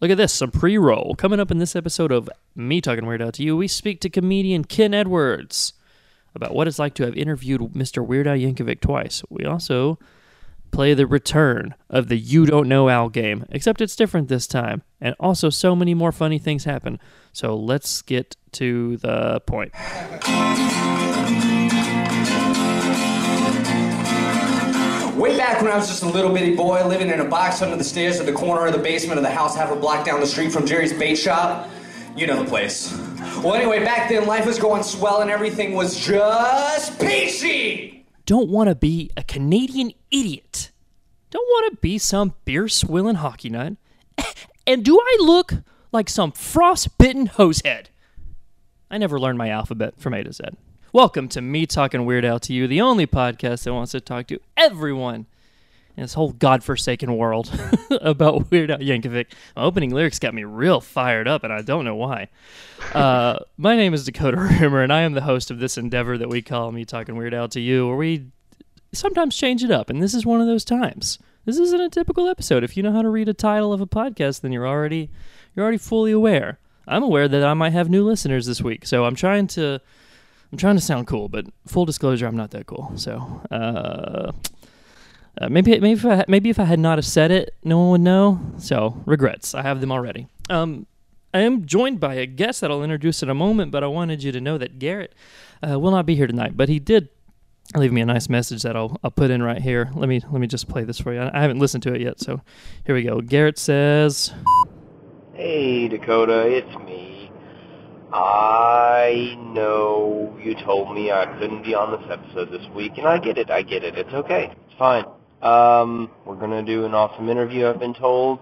Look at this, some pre roll. Coming up in this episode of Me Talking Weird Al to You, we speak to comedian Ken Edwards about what it's like to have interviewed Mr. Weird Al Yankovic twice. We also play the return of the You Don't Know Al game, except it's different this time. And also, so many more funny things happen. So let's get to the point. Way back when I was just a little bitty boy living in a box under the stairs at the corner of the basement of the house half a block down the street from Jerry's bait shop. You know the place. Well, anyway, back then life was going swell and everything was just peachy. Don't want to be a Canadian idiot. Don't want to be some beer swilling hockey nut. And do I look like some frostbitten hosehead? I never learned my alphabet from A to Z. Welcome to me talking Weird Al to you, the only podcast that wants to talk to everyone in this whole godforsaken world about Weird Al Yankovic. My opening lyrics got me real fired up, and I don't know why. Uh, my name is Dakota Rimmer, and I am the host of this endeavor that we call Me Talking Weird Al to You, where we sometimes change it up, and this is one of those times. This isn't a typical episode. If you know how to read a title of a podcast, then you're already you're already fully aware. I'm aware that I might have new listeners this week, so I'm trying to I'm trying to sound cool, but full disclosure, I'm not that cool. So uh, uh, maybe maybe if I, maybe if I had not have said it, no one would know. So regrets, I have them already. Um, I am joined by a guest that I'll introduce in a moment, but I wanted you to know that Garrett uh, will not be here tonight, but he did leave me a nice message that I'll, I'll put in right here. Let me let me just play this for you. I haven't listened to it yet, so here we go. Garrett says, Hey Dakota, it's me. I know you told me I couldn't be on this episode this week, and I get it, I get it. It's okay. It's fine. Um, we're gonna do an awesome interview, I've been told.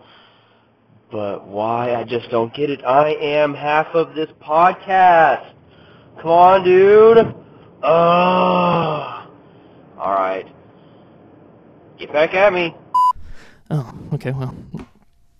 But why? I just don't get it. I am half of this podcast. Come on, dude. Ugh. Alright. Get back at me. "Oh, okay, well,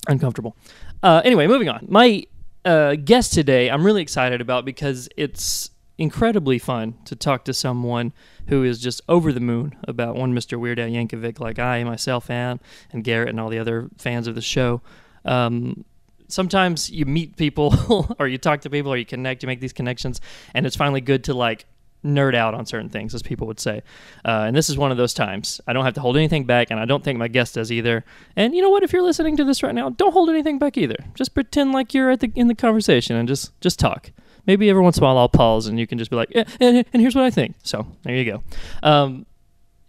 uncomfortable." Uh, anyway, moving on. My uh, guest today, I'm really excited about because it's incredibly fun to talk to someone who is just over the moon about one Mr. Weird Al Yankovic, like I myself am, and Garrett and all the other fans of the show. Um, sometimes you meet people, or you talk to people, or you connect, you make these connections, and it's finally good to like nerd out on certain things, as people would say. Uh, and this is one of those times. I don't have to hold anything back, and I don't think my guest does either. And you know what? If you're listening to this right now, don't hold anything back either. Just pretend like you're at the in the conversation and just just talk. Maybe every once in a while I'll pause and you can just be like, eh, eh, and here's what I think. So there you go. Um,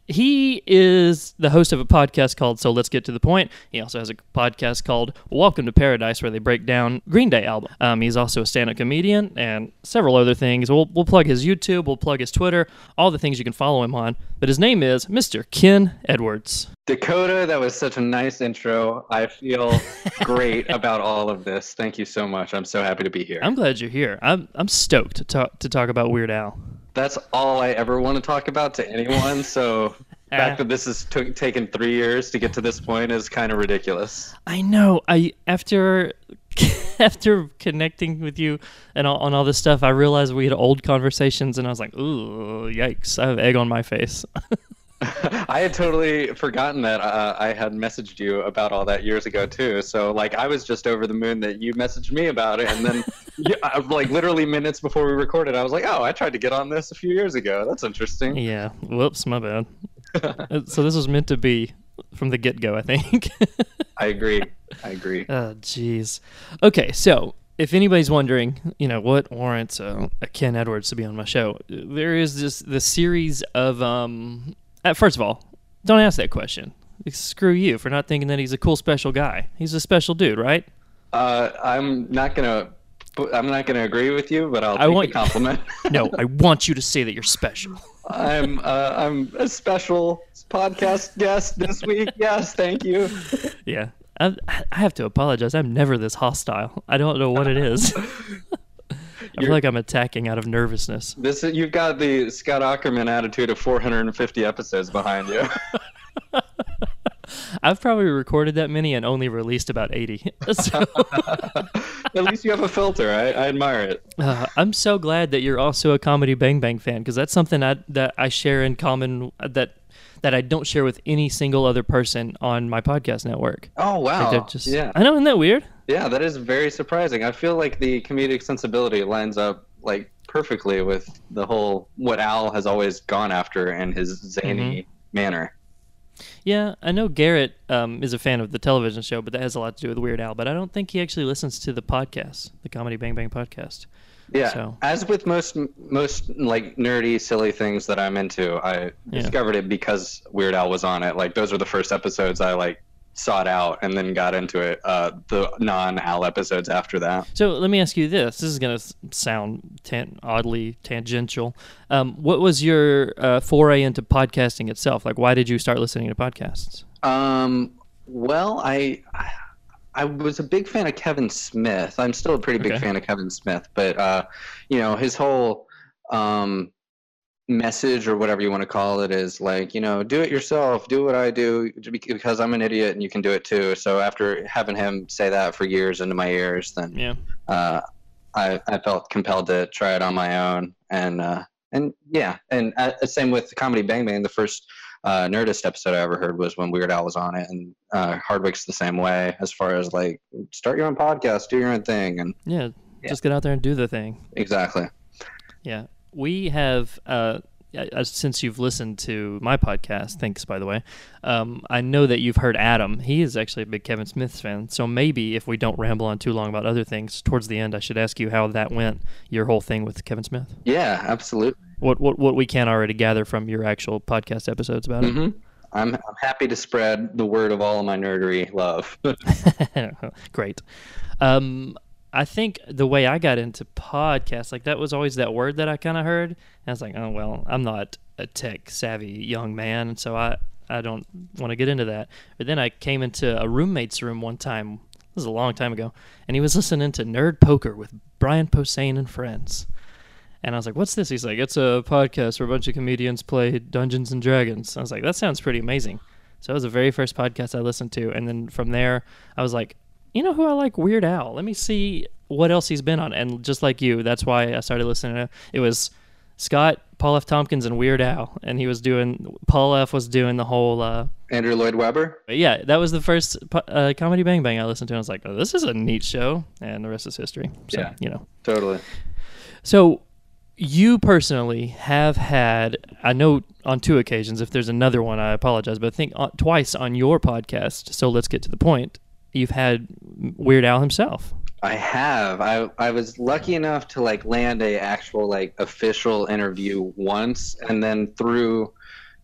he is the host of a podcast called So Let's Get to the Point. He also has a podcast called Welcome to Paradise, where they break down Green Day album. Um, he's also a stand-up comedian and several other things. We'll, we'll plug his YouTube, we'll plug his Twitter, all the things you can follow him on. But his name is Mr. Ken Edwards. Dakota, that was such a nice intro. I feel great about all of this. Thank you so much. I'm so happy to be here. I'm glad you're here. I'm I'm stoked to talk to talk about Weird Al. That's all I ever want to talk about to anyone. So the fact that this has took taken three years to get to this point is kind of ridiculous. I know. I after after connecting with you and all, on all this stuff, I realized we had old conversations, and I was like, "Ooh, yikes! I have egg on my face." I had totally forgotten that uh, I had messaged you about all that years ago too. So like I was just over the moon that you messaged me about it, and then you, I, like literally minutes before we recorded, I was like, "Oh, I tried to get on this a few years ago. That's interesting." yeah. Whoops, my bad. Uh, so this was meant to be from the get go, I think. I agree. I agree. Oh, jeez. Okay, so if anybody's wondering, you know, what warrants uh, a Ken Edwards to be on my show, there is this the series of um. Uh, first of all, don't ask that question. Screw you for not thinking that he's a cool special guy. He's a special dude, right? Uh, I'm not gonna. I'm not gonna agree with you, but I'll I take want- the compliment. No, I want you to say that you're special. I'm uh, I'm a special podcast guest this week. Yes, thank you. Yeah. I, I have to apologize. I'm never this hostile. I don't know what it is. I feel like I'm attacking out of nervousness. This you've got the Scott Aukerman attitude of 450 episodes behind you. I've probably recorded that many and only released about 80. So, At least you have a filter. I, I admire it. uh, I'm so glad that you're also a Comedy Bang Bang fan because that's something I, that I share in common that that I don't share with any single other person on my podcast network. Oh wow. they're just, yeah. I know, isn't that weird? Yeah, that is very surprising. I feel like the comedic sensibility lines up like perfectly with the whole what Al has always gone after in his zany Mm-hmm. manner. Yeah, I know Garrett um, is a fan of the television show, but that has a lot to do with Weird Al. But I don't think he actually listens to the podcast, the Comedy Bang Bang podcast. Yeah, So- as with most most like nerdy, silly things that I'm into, I Yeah. discovered it because Weird Al was on it. Like those were the first episodes I like sought out, and then got into it. Uh, the non-Al episodes after that. So let me ask you this: This is going to sound tan- oddly tangential. Um, what was your uh, foray into podcasting itself? Like, why did you start listening to podcasts? Um, well, I I was a big fan of Kevin Smith. I'm still a pretty big Okay. fan of Kevin Smith, but uh, you know, his whole um message or whatever you want to call it is like, you know, do it yourself, do what I do because I'm an idiot and you can do it too. So after having him say that for years into my ears, then Yeah, uh, I, I felt compelled to try it on my own and uh, and yeah and uh, same with comedy bang bang the first uh, nerdist episode i ever heard was when weird al was on it and uh, hardwick's the same way as far as like start your own podcast do your own thing and yeah. Yeah. Just get out there and do the thing. exactly Yeah, we have. Uh, uh, since you've listened to my podcast, thanks by the way. Um, I know that you've heard Adam. He is actually a big Kevin Smith fan. So maybe if we don't ramble on too long about other things, towards the end, I should ask you how that went. Your whole thing with Kevin Smith. yeah absolutely What what what we can already gather from your actual podcast episodes about hmm I'm, I'm happy to spread the word of all of my nerdery love. Great. Um, I think the way I got into podcasts, like that was always that word that I kind of heard. And I was like, oh well, I'm not a tech savvy young man, so I I don't want to get into that. But then I came into a roommate's room one time. This was a long time ago, and he was listening to Nerd Poker with Brian Posehn and friends. And I was like, "What's this?" He's like, "It's a podcast where a bunch of comedians play Dungeons and Dragons." I was like, "That sounds pretty amazing." So that was the very first podcast I listened to, and then from there, I was like, "You know who I like? Weird Al. Let me see what else he's been on." And just like you, that's why I started listening. to It was Scott, Paul F. Tompkins, and Weird Al, and he was doing. Paul F. was doing the whole. Uh, andrew lloyd webber yeah, that was the first uh, comedy Bang Bang I listened to. And I was like, "Oh, this is a neat show," and the rest is history. So Yeah. you know. totally So, you personally have had, I know on two occasions, if there's another one, I apologize, but I think uh, twice on your podcast, so let's get to the point, you've had Weird Al himself. I have. I I was lucky enough to like land a actual like official interview once, and then through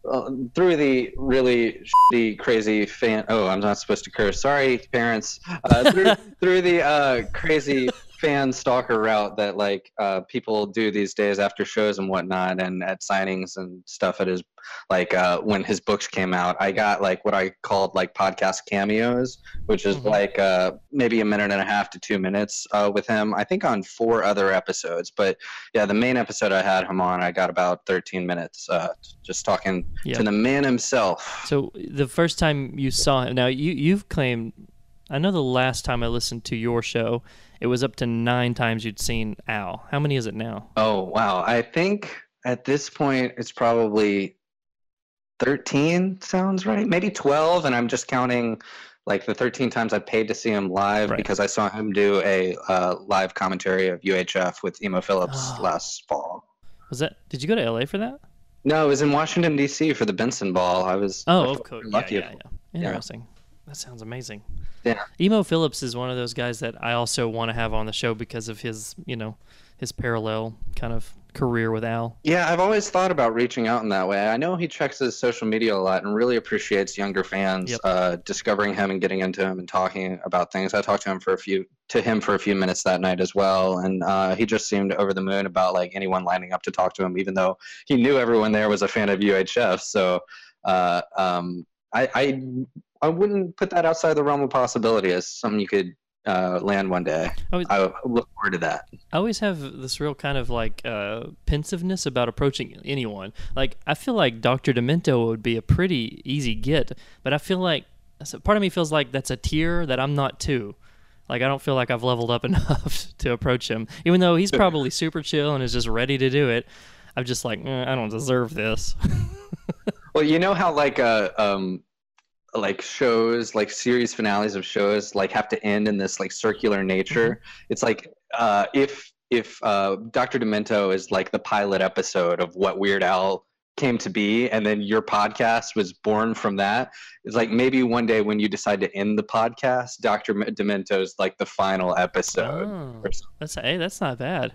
uh, through the really shitty, crazy fan. Oh, I'm not supposed to curse. Sorry, parents. Uh, through through the uh, crazy fan stalker route that like uh, people do these days after shows and whatnot, and at signings and stuff at his like uh, when his books came out. I got like what I called like podcast cameos, which is Mhm. like uh, maybe a minute and a half to two minutes uh, with him. I think on four other episodes, but yeah, the main episode I had him on, I got about 13 minutes uh, just talking Yeah. to the man himself. So, the first time you saw him, now you, you've claimed, I know the last time I listened to your show, it was up to nine times you'd seen Al. How many is it now? Oh wow! I think at this point it's probably 13. Sounds right? Maybe 12, and I'm just counting like the 13 times I paid to see him live Right. because I saw him do a uh, live commentary of UHF with Emo Philips Oh. last fall. Was that, did you go to LA for that? No, it was in Washington D.C. for the Benson Ball. I was Oh, of course. pretty Yeah, lucky. yeah, yeah. Interesting. That sounds amazing. Yeah. Emo Philips is one of those guys that I also want to have on the show because of his, you know, his parallel kind of career with Al. Yeah, I've always thought about reaching out in that way. I know he checks his social media a lot and really appreciates younger fans Yep. uh, discovering him and getting into him and talking about things. I talked to him for a few to him for a few minutes that night as well, and uh, he just seemed over the moon about like anyone lining up to talk to him, even though he knew everyone there was a fan of UHF. So uh, um, I, I I wouldn't put that outside the realm of possibility as something you could uh, land one day. I was- I look forward to that. I always have this real kind of like uh, pensiveness about approaching anyone. Like I feel like Dr. Demento would be a pretty easy get, but I feel like part of me feels like that's a tier that I'm not to. Like I don't feel like I've leveled up enough to approach him, even though he's probably super chill and is just ready to do it. I'm just like eh, I don't deserve this. Well, you know how like uh, um, like shows like series finales of shows like have to end in this like circular nature Mm-hmm. it's like uh if if uh dr demento is like the pilot episode of what weird al came to be and then your podcast was born from that it's like maybe one day when you decide to end the podcast dr demento's like the final episode Oh, that's hey, that's not bad.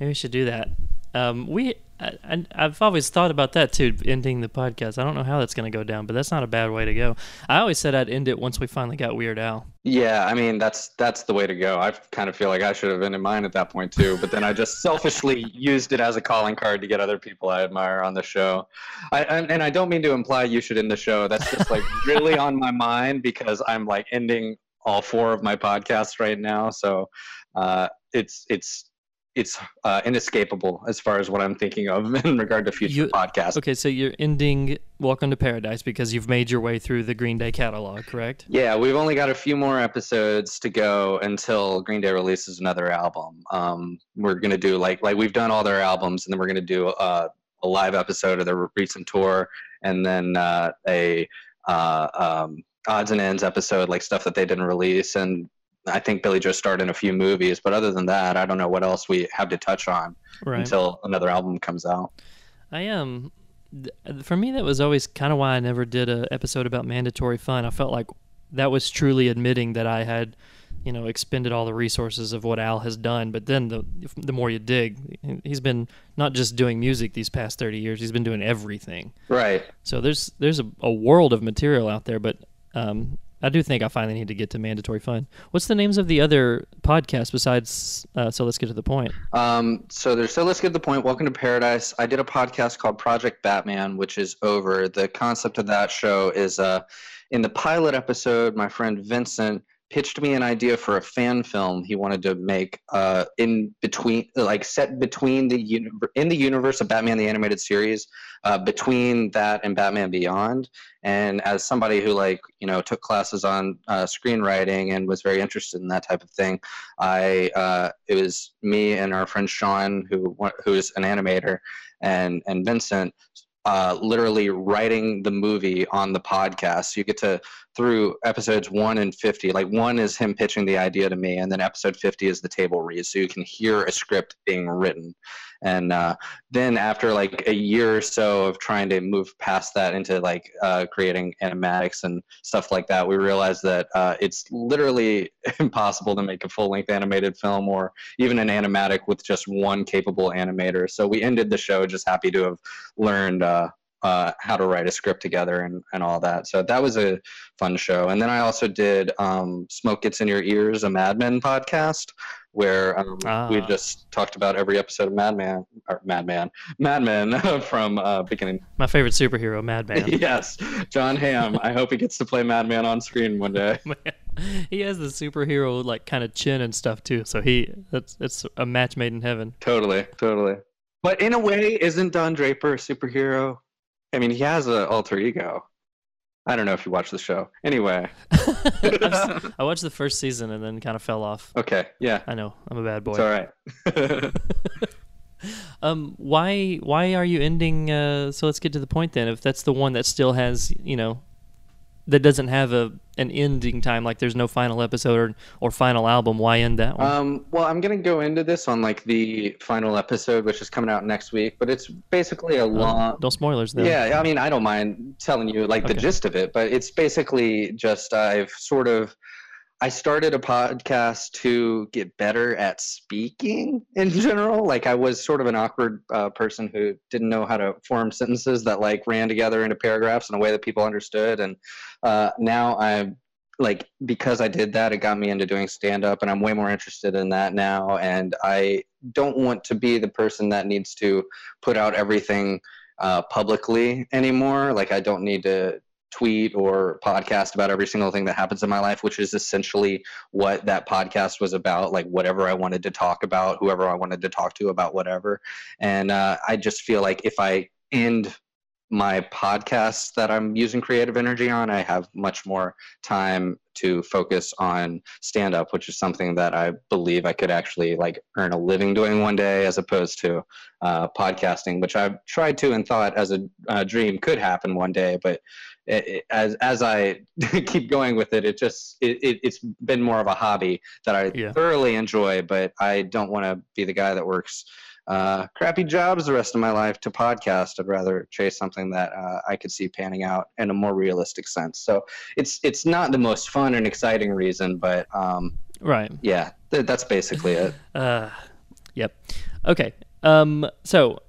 Maybe we should do that. Um, we, I, I've always thought about that too, ending the podcast. I don't know how that's going to go down, but that's not a bad way to go. I always said I'd end it once we finally got Weird Al. Yeah, I mean that's that's the way to go. I kind of feel like I should have ended mine at that point too, but then I just selfishly used it as a calling card to get other people I admire on the show. I and, and I don't mean to imply you should end the show. That's just like really on my mind because I'm like ending all four of my podcasts right now. So uh, it's it's it's uh, inescapable as far as what I'm thinking of in regard to future You- podcasts. Okay, so you're ending Welcome to Paradise because you've made your way through the Green Day catalog, correct? Yeah, we've only got a few more episodes to go until Green Day releases another album. Um, we're gonna do like like we've done all their albums, and then we're gonna do a, a live episode of their recent tour, and then uh, a uh, um, odds and ends episode, like stuff that they didn't release. And I think Billie Joe starred in a few movies, but other than that, I don't know what else we have to touch on Right. until another album comes out. I am. th- for me, that was always kind of why I never did a episode about mandatory fun. I felt like that was truly admitting that I had, you know, expended all the resources of what Al has done. But then the the more you dig, he's been not just doing music these past thirty years; he's been doing everything. Right. So there's there's a, a world of material out there, but um, I do think I finally need to get to mandatory fun. What's the names of the other podcasts besides? Uh, so let's get to the point. Um, so there's so let's get to the point. Welcome to Paradise. I did a podcast called Project Batman, which is over. The concept of that show is uh, in the pilot episode, my friend Vincent pitched me an idea for a fan film he wanted to make uh, in between, like set between the uni- in the universe of Batman the animated series, uh, between that and Batman Beyond. And as somebody who like you know took classes on uh, screenwriting and was very interested in that type of thing, I uh, it was me and our friend Sean who who is an animator and and Vincent uh, literally writing the movie on the podcast. So you get to through episodes one and fifty. Like one is him pitching the idea to me, and then episode fifty is the table read, so you can hear a script being written. And uh, then after like a year or so of trying to move past that into like uh, creating animatics and stuff like that, we realized that uh, it's literally impossible to make a full-length animated film or even an animatic with just one capable animator. So we ended the show just happy to have learned uh, how to write a script together and, and all that. So that was a fun show. And then I also did um, Smoke Gets in Your Ears, a Mad Men podcast, where um, we Ah. just talked about every episode of Mad Men, or Mad Men, Mad Men from uh, beginning. My favorite superhero, Madman. yes, Jon Hamm. I hope he gets to play Madman on screen one day. he has the superhero like kind of chin and stuff too. So he that's it's a match made in heaven. Totally, totally. But in a way, isn't Don Draper a superhero? I mean, he has an alter ego. I don't know if you watch the show. Anyway, I've s- I watched the first season and then kind of fell off. okay, yeah, I know I'm a bad boy. it's all right. Um, why why are you ending? Uh, so let's get to the point then. If that's the one that still has you know that doesn't have a an ending time, like there's no final episode or, or final album, why end that one? Um, well, I'm gonna go into this on like the final episode, which is coming out next week. But it's basically a Um, long. no spoilers though. Yeah, I mean, I don't mind telling you like the gist of it, but it's basically just I've sort of I started a podcast to get better at speaking in general. Like I was sort of an awkward uh, person who didn't know how to form sentences that like ran together into paragraphs in a way that people understood. And uh, now I'm like because I did that, it got me into doing stand up, and I'm way more interested in that now. And I don't want to be the person that needs to put out everything uh, publicly anymore. Like I don't need to tweet or podcast about every single thing that happens in my life, which is essentially what that podcast was about. Like whatever I wanted to talk about, whoever I wanted to talk to about whatever. And uh, I just feel like if I end my podcasts that I'm using creative energy on, I have much more time to focus on stand up, which is something that I believe I could actually like earn a living doing one day as opposed to uh, podcasting, which I've tried to and thought as a uh, dream could happen one day, but it, as as I keep going with it, it just it, it has been more of a hobby that I Yeah. thoroughly enjoy. But I don't want to be the guy that works uh, crappy jobs the rest of my life to podcast. I'd rather chase something that uh, I could see panning out in a more realistic sense. So it's it's not the most fun and exciting reason, but um, Right. yeah, th- that's basically it. Uh, yep. Okay. Um. So,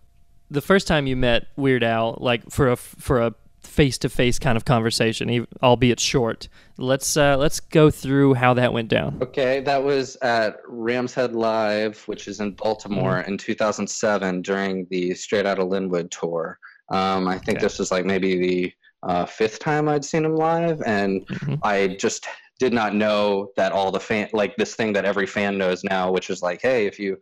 the first time you met Weird Al, like for a for a face to face kind of conversation, albeit short. Let's uh, let's go through how that went down. Okay, that was at Rams Head Live, which is in Baltimore Mm-hmm. in 2007 during the Straight Outta Lynwood tour. Um, I think Okay. this was like maybe the uh, fifth time I'd seen him live, and Mhm. I just did not know that all the fan, like this thing that every fan knows now, which is like, hey, if you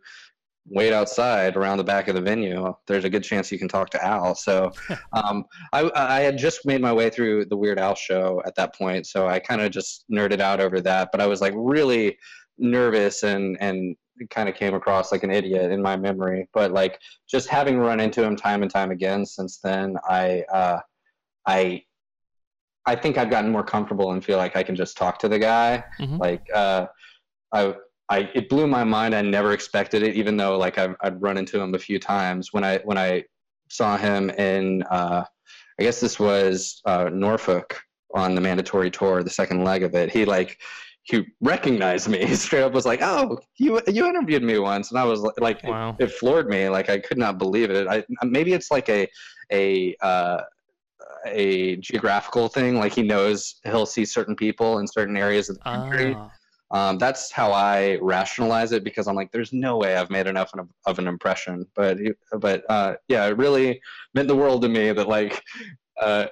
wait outside around the back of the venue, there's a good chance you can talk to Al. So um, I, I had just made my way through the Weird Al show at that point, so I kind of just nerded out over that. But I was like really nervous and and kind of came across like an idiot in my memory. But like just having run into him time and time again since then, I uh, I I think I've gotten more comfortable and feel like I can just talk to the guy. Mhm. Like uh, I. I, it blew my mind. I never expected it, even though like I've, I'd run into him a few times when I when I saw him in uh, I guess this was uh, Norfolk on the mandatory tour, the second leg of it. He like he recognized me. He straight up was like, "Oh, you you interviewed me once," and I was like, Wow. it, it floored me. Like I could not believe it. I maybe it's like a a uh, a geographical thing. Like he knows he'll see certain people in certain areas of the country. Ah, Um, that's how I rationalize it because I'm like, there's no way I've made enough of, an impression. But but uh, yeah, it really meant the world to me that like uh,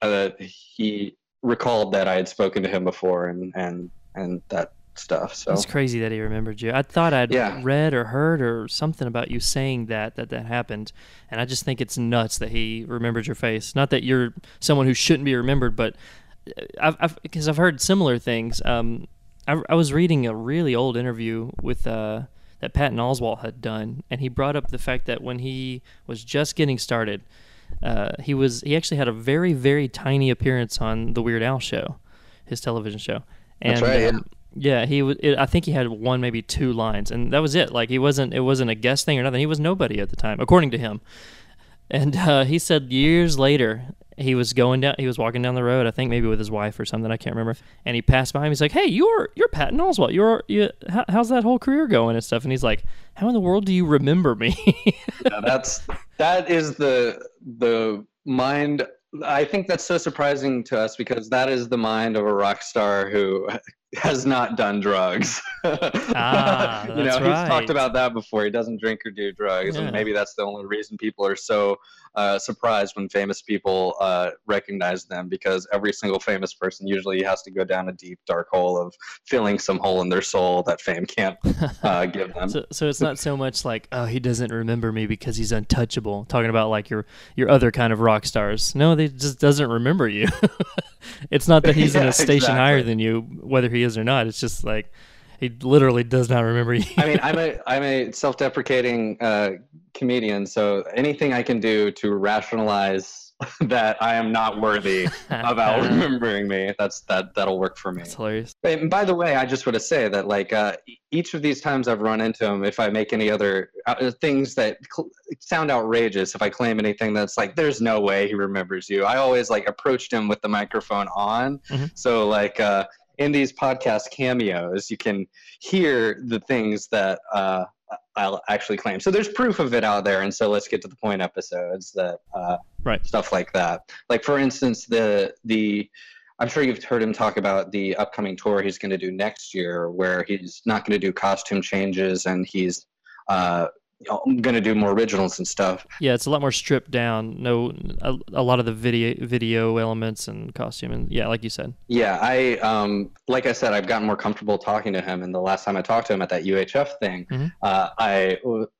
uh, he recalled that I had spoken to him before and and and that stuff. So It's crazy that he remembered you. I thought I'd Yeah. read or heard or something about you saying that that that happened, and I just think it's nuts that he remembered your face. Not that you're someone who shouldn't be remembered, but uh, I've I've because I've heard similar things. Um, I, I was reading a really old interview with uh that Patton Oswalt had done, and he brought up the fact that when he was just getting started, uh, he was he actually had a very very tiny appearance on the Weird Al show, his television show. And, That's right, yeah. um, yeah, he was. I think he had one, maybe two lines, and that was it. Like he wasn't. It wasn't a guest thing or nothing. He was nobody at the time, according to him. And uh, he said years later, he was going down. He was walking down the road. I think maybe with his wife or something. I can't remember. And he passed by him. He's like, "Hey, you're you're Patton Oswalt. You're you. How, how's that whole career going and stuff?" And he's like, "How in the world do you remember me?" yeah, that's that is the the mind i think that's so surprising to us because that is the mind of a rock star who has not done drugs Ah, you know that's he's talked about that before he doesn't drink or do drugs Yeah. and maybe that's the only reason people are so uh, surprised when famous people uh, recognize them because every single famous person usually has to go down a deep dark hole of filling some hole in their soul that fame can't uh, give them So, so it's not so much like, oh, he doesn't remember me because he's untouchable. Talking about like your your other kind of rock stars. No, they just doesn't remember you. it's not that he's in a station higher than you, whether he is or not. It's just like he literally does not remember you. I mean, I'm a I'm a self-deprecating uh, comedian, so anything I can do to rationalize that I am not worthy of Al remembering me, that's that that'll work for me. That's hilarious. And by the way, I just want to say that like uh, each of these times I've run into him, if I make any other uh, things that cl- sound outrageous, if I claim anything that's like, there's no way he remembers you, I always like approached him with the microphone on. Mhm. So like uh, in these podcast cameos, you can hear the things that uh, I'll actually claim. So there's proof of it out there, and so let's get to the point episodes that uh, Right. stuff like that. Like for instance, the the I'm sure you've heard him talk about the upcoming tour he's going to do next year, where he's not going to do costume changes and he's uh, going to do more originals and stuff. Yeah, it's a lot more stripped down. No, a, a lot of the video video elements and costume and yeah, like you said. Yeah, I um, like I said, I've gotten more comfortable talking to him, and the last time I talked to him at that UHF thing, Mhm. uh, I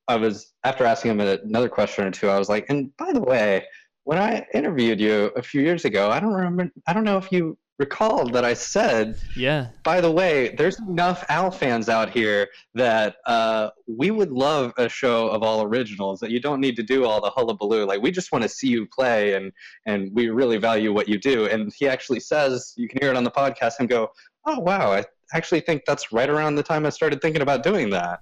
I was after asking him another question or two, I was like, and by the way, when I interviewed you a few years ago, I don't remember, I don't know if you recalled that I said, Yeah. by the way, there's enough Al fans out here that uh, we would love a show of all originals. That you don't need to do all the hullabaloo. Like we just want to see you play, and and we really value what you do. And he actually says, you can hear it on the podcast, and go, oh wow, I actually think that's right around the time I started thinking about doing that,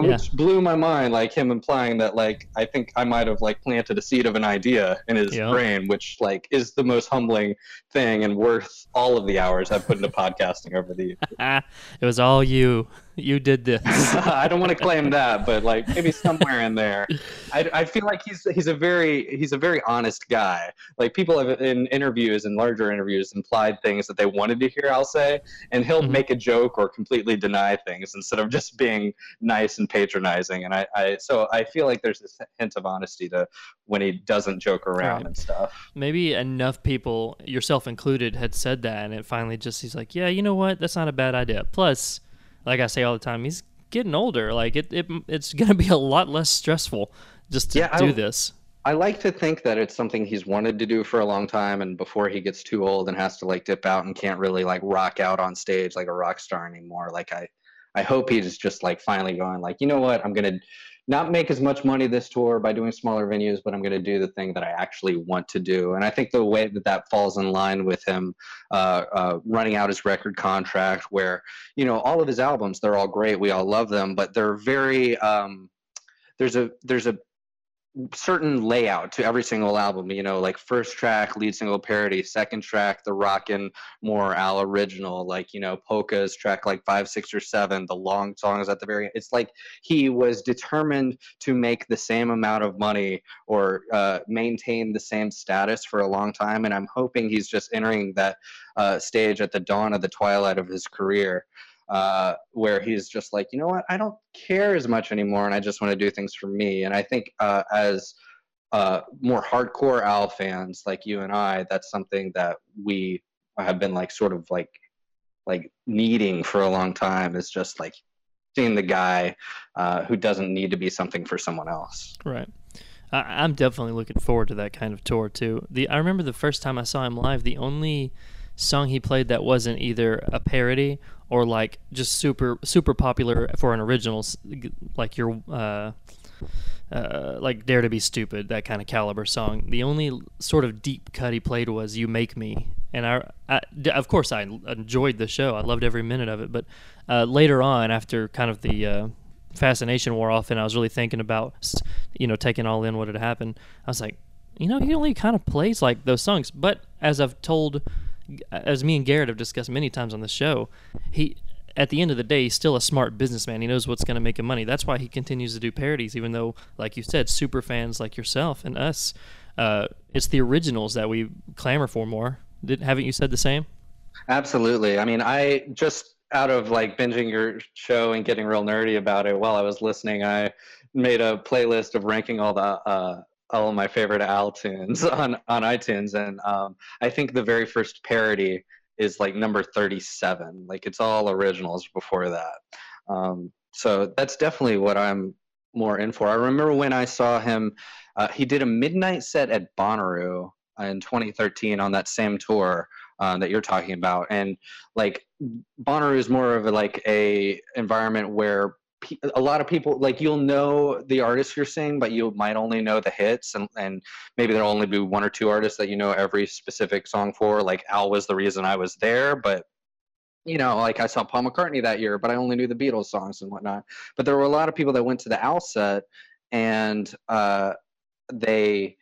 Yeah. which blew my mind. Like him implying that like I think I might have like planted a seed of an idea in his Yeah. brain, which like is the most humbling thing and worth all of the hours I've put into podcasting over the years. it was all you. You did this. I don't want to claim that, but like maybe somewhere in there, I, I feel like he's he's a very he's a very honest guy. Like people have in interviews and larger interviews implied things that they wanted to hear I'll say, and he'll Mhm. make a joke or completely deny things instead of just being nice and patronizing. And I, I so I feel like there's this hint of honesty to when he doesn't joke around Right. and stuff. Maybe enough people, yourself included, had said that, and it finally just he's like, yeah, you know what? That's not a bad idea. Plus, like I say all the time, he's getting older. Like it, it it's gonna be a lot less stressful just to Yeah, do don't- this. I like to think that it's something he's wanted to do for a long time, and before he gets too old and has to like dip out and can't really like rock out on stage like a rock star anymore. Like I, I hope he's just like finally going like, you know what, I'm gonna not make as much money this tour by doing smaller venues, but I'm gonna do the thing that I actually want to do. And I think the way that that falls in line with him uh, uh, running out his record contract, where you know all of his albums, they're all great, we all love them, but they're very um, there's a there's a certain layout to every single album you know like first track lead single parody second track the rockin' more al original like you know polkas track like five six or seven the long songs at the very end it's like he was determined to make the same amount of money or uh, maintain the same status for a long time and i'm hoping he's just entering that uh, stage at the dawn of the twilight of his career uh, where he's just like, you know what, I don't care as much anymore, and I just want to do things for me. And I think uh, as uh, more hardcore Al fans like you and I, that's something that we have been like sort of like like needing for a long time. Is just like seeing the guy uh, who doesn't need to be something for someone else. Right. I, I'm definitely looking forward to that kind of tour too. The I remember the first time I saw him live, the only song he played that wasn't either a parody or like just super super popular for an original, like your uh, uh, like Dare to Be Stupid, that kind of caliber song. The only sort of deep cut he played was You Make Me. And I, of course, i enjoyed the show. I loved every minute of it. But uh, later on, after kind of the uh, fascination wore off, and I was really thinking about, you know, taking all in what had happened, I was like, you know, he only kind of plays like those songs. But as I've told, as me and Garrett have discussed many times on the show, he at the end of the day, he's still a smart businessman. He knows what's going to make him money. That's why he continues to do parodies, even though, like you said, super fans like yourself and us, uh, it's the originals that we clamor for more. Did, haven't you said the same? Absolutely. I mean, I just out of like binging your show and getting real nerdy about it while I was listening, I made a playlist of ranking all the uh, all of my favorite Al tunes on on iTunes, and um, I think the very first parody is like number thirty seven. Like it's all originals before that. Um, so that's definitely what I'm more in for. I remember when I saw him, uh, he did a midnight set at Bonnaroo in 2013 on that same tour uh, that you're talking about, and like Bonnaroo is more of a, like a environment where a lot of people like you'll know the artists you're seeing, but you might only know the hits, and and maybe there'll only be one or two artists that you know every specific song for. Like Al was the reason I was there, but you know, like I saw Paul McCartney that year, but I only knew the Beatles songs and whatnot. But there were a lot of people that went to the Al set, and uh, they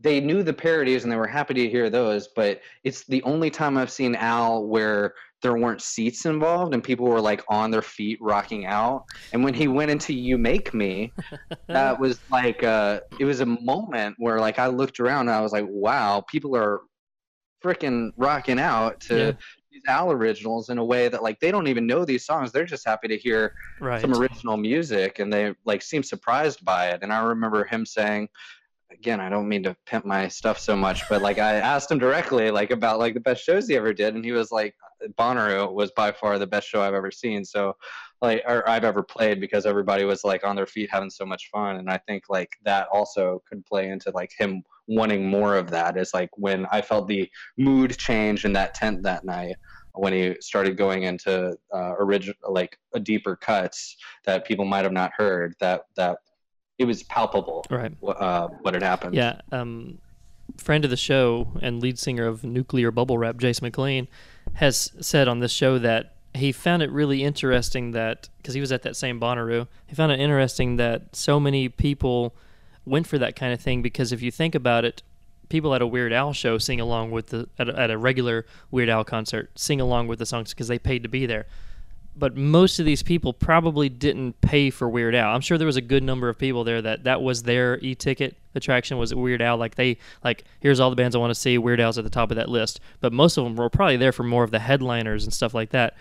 they knew the parodies and they were happy to hear those. But it's the only time I've seen Al where there weren't seats involved and people were like on their feet rocking out. And when he went into "You Make Me," that was like uh, it was a moment where like I looked around and I was like, wow, people are freaking rocking out to Yeah. these Al originals in a way that like they don't even know these songs. They're just happy to hear Right. some original music and they like seem surprised by it. And I remember him saying, again, I don't mean to pimp my stuff so much, but like I asked him directly like about like the best shows he ever did, and he was like, Bonnaroo was by far the best show I've ever seen. So like or I've ever played because everybody was like on their feet having so much fun. And I think like that also could play into like him wanting more of that is like when I felt the mood change in that tent that night when he started going into uh, original like a deeper cuts that people might have not heard that that it was palpable Right. uh, what had happened Yeah. Um, friend of the show and lead singer of Nuclear Bubble Wrap, Jason McLean, has said on this show that he found it really interesting that because he was at that same Bonnaroo, he found it interesting that so many people went for that kind of thing because if you think about it, people at a Weird Al show sing along with the at a, at a regular Weird Al concert sing along with the songs because they paid to be there but most of these people probably didn't pay for Weird Al. I'm sure there was a good number of people there that that was their e-ticket attraction was Weird Al. Like they like here's all the bands I want to see. Weird Al's at the top of that list. But most of them were probably there for more of the headliners and stuff like that.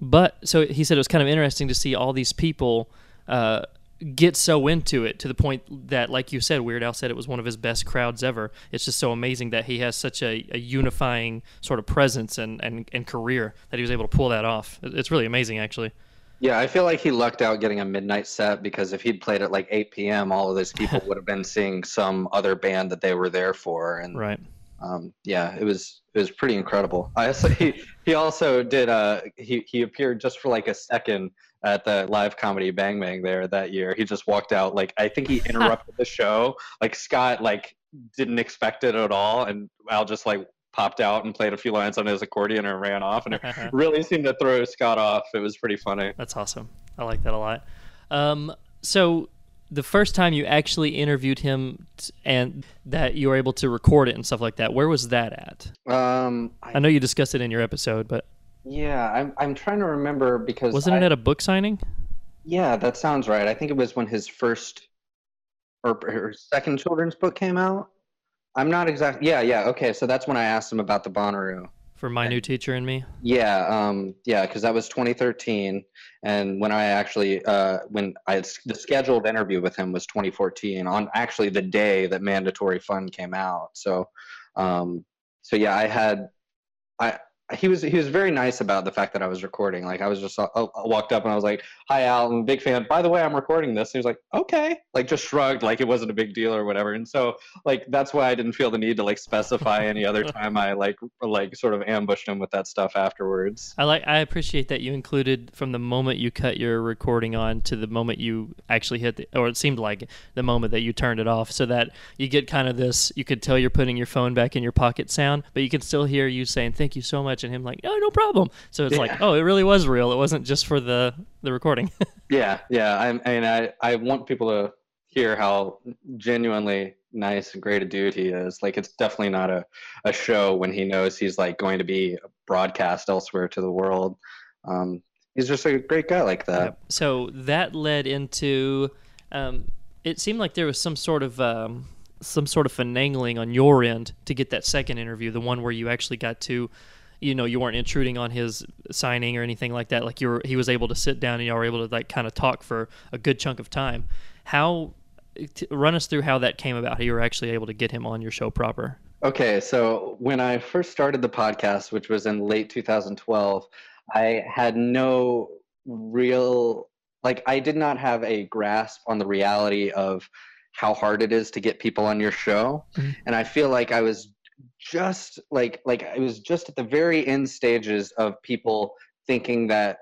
But so he said it was kind of interesting to see all these people uh, get so into it to the point that, like you said, Weird Al said it was one of his best crowds ever. It's just so amazing that he has such a, a unifying sort of presence and, and, and career that he was able to pull that off. It's really amazing, actually. Yeah, I feel like he lucked out getting a midnight set because if he'd played at like 8 p.m., all of those people would have been seeing some other band that they were there for, and Right. um, yeah, it was it was pretty incredible. I also, he he also did uh he he appeared just for like a second at the live comedy Bang Bang there that year. He just walked out like I think he interrupted the show. Like Scott like didn't expect it at all, and Al just like popped out and played a few lines on his accordion and ran off, and it really seemed to throw Scott off. It was pretty funny. That's awesome. I like that a lot. Um, so the first time you actually interviewed him t- and that you were able to record it and stuff like that, where was that at? Um, I know you discussed it in your episode, but Yeah, I'm I'm trying to remember because wasn't I, it at a book signing? Yeah, that sounds right. I think it was when his first or, or second children's book came out. I'm not exactly. Yeah, yeah. Okay, so that's when I asked him about the Bonnaroo. For my new teacher and me. Yeah, um, yeah, because that was 2013, and when I actually, uh, when I the scheduled interview with him was 2014 on actually the day that Mandatory Fun came out. So, um, so yeah, I had, I he was he was very nice about the fact that I was recording. Like I was just I, I walked up and I was like, "Hi, Al, I'm a big fan. By the way, I'm recording this." And he was like, "Okay," like just shrugged, like it wasn't a big deal or whatever. And so like that's why I didn't feel the need to like specify any other time I like like sort of ambushed him with that stuff afterwards. I like I appreciate that you included from the moment you cut your recording on to the moment you actually hit the or it seemed like the moment that you turned it off so that you get kind of this you could tell you're putting your phone back in your pocket sound but you can still hear you saying thank you so much and him like oh no problem so it's like oh it really was real it wasn't just for the the recording Yeah, yeah. I, I mean, I, I want people to hear how genuinely nice and great a dude he is. Like, it's definitely not a, a show when he knows he's like going to be broadcast elsewhere to the world. Um, he's just a great guy like that. Yep. So that led into. Um, it seemed like there was some sort of um, some sort of finagling on your end to get that second interview, the one where you actually got to, you know, you weren't intruding on his signing or anything like that. Like you were, he was able to sit down and you were able to like kind of talk for a good chunk of time. How? T- run us through how that came about. How you were actually able to get him on your show proper. Okay, so when I first started the podcast, which was in late 2012, I had no real, like, I did not have a grasp on the reality of how hard it is to get people on your show. Mhm. And I feel like I was just like, like, I was just at the very end stages of people thinking that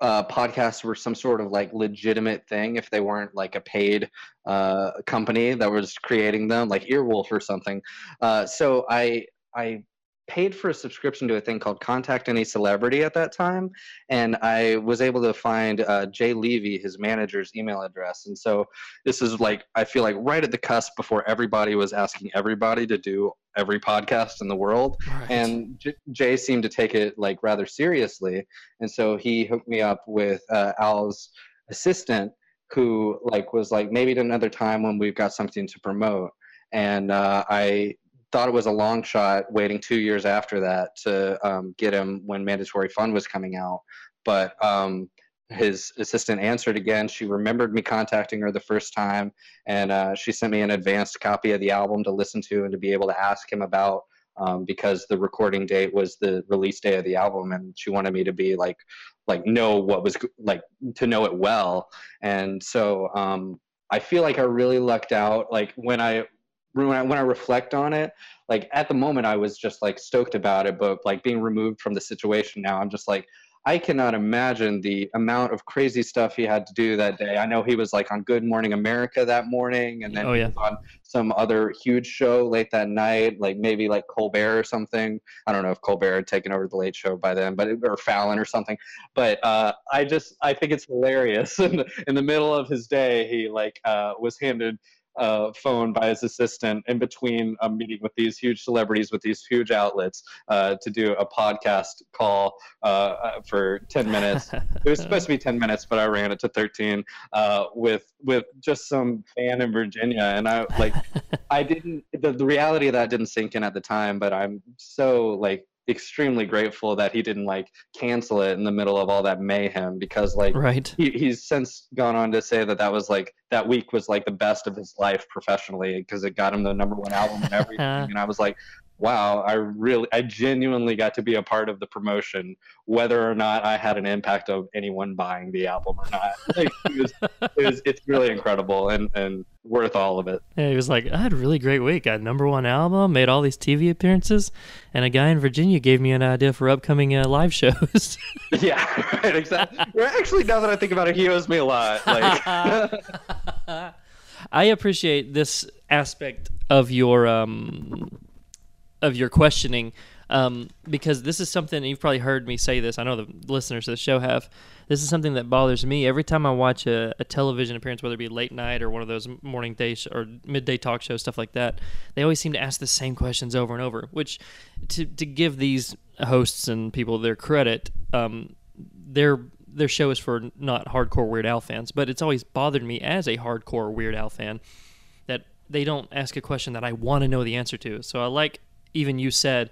uh, podcasts were some sort of like legitimate thing if they weren't like a paid uh, company that was creating them, like Earwolf or something. Uh, so I I paid for a subscription to a thing called Contact Any Celebrity at that time, and I was able to find uh, Jay Levey, his manager's email address. And so this is like I feel like right at the cusp before everybody was asking everybody to do every podcast in the world. And J- Jay seemed to take it like rather seriously, and so he hooked me up with uh, Al's assistant, who like was like maybe at another time when we've got something to promote, and uh, I thought it was a long shot waiting two years after that to um, get him when Mandatory Fun was coming out, but um, his assistant answered again. She remembered me contacting her the first time, and uh, she sent me an advanced copy of the album to listen to and to be able to ask him about um, because the recording date was the release day of the album, and she wanted me to be like, like know what was like to know it well, and so um, I feel like I really lucked out. Like when I when I, when I reflect on it, like at the moment I was just like stoked about it, but like being removed from the situation now, I'm just like, I cannot imagine the amount of crazy stuff he had to do that day. I know he was like on Good Morning America that morning, and then Oh, yeah. on some other huge show late that night, like maybe like Colbert or something. I don't know if Colbert had taken over the Late Show by then, but or Fallon or something. But uh, I just I think it's hilarious. In the, in the middle of his day, he like uh, was handed a phone by his assistant in between a meeting with these huge celebrities with these huge outlets uh, to do a podcast call uh, uh, for 10 minutes. it was supposed to be 10 minutes, but I ran it to 13 uh, with with just some fan in Virginia, and I like I didn't the, the reality of that didn't sink in at the time, but I'm so like extremely grateful that he didn't like cancel it in the middle of all that mayhem because like right. he, he's since gone on to say that that was like that week was like the best of his life professionally because it got him the number one album and everything and i was like wow i really i genuinely got to be a part of the promotion whether or not i had an impact of anyone buying the album or not like, it was, it was, it's really incredible and and worth all of it Yeah, he was like, I had a really great week. Got number one album, made all these TV appearances, and a guy in Virginia gave me an idea for upcoming uh, live shows. yeah right exactly actually now that i think about it he owes me a lot like I appreciate this aspect of your um, of your questioning um, because this is something you've probably heard me say this. I know the listeners of the show have. This is something that bothers me every time I watch a, a television appearance, whether it be late night or one of those morning day sh- or midday talk shows, stuff like that. They always seem to ask the same questions over and over. Which, to to give these hosts and people their credit, um, their their show is for not hardcore Weird Al fans, but it's always bothered me as a hardcore Weird Al fan that they don't ask a question that I want to know the answer to. So I like even you said,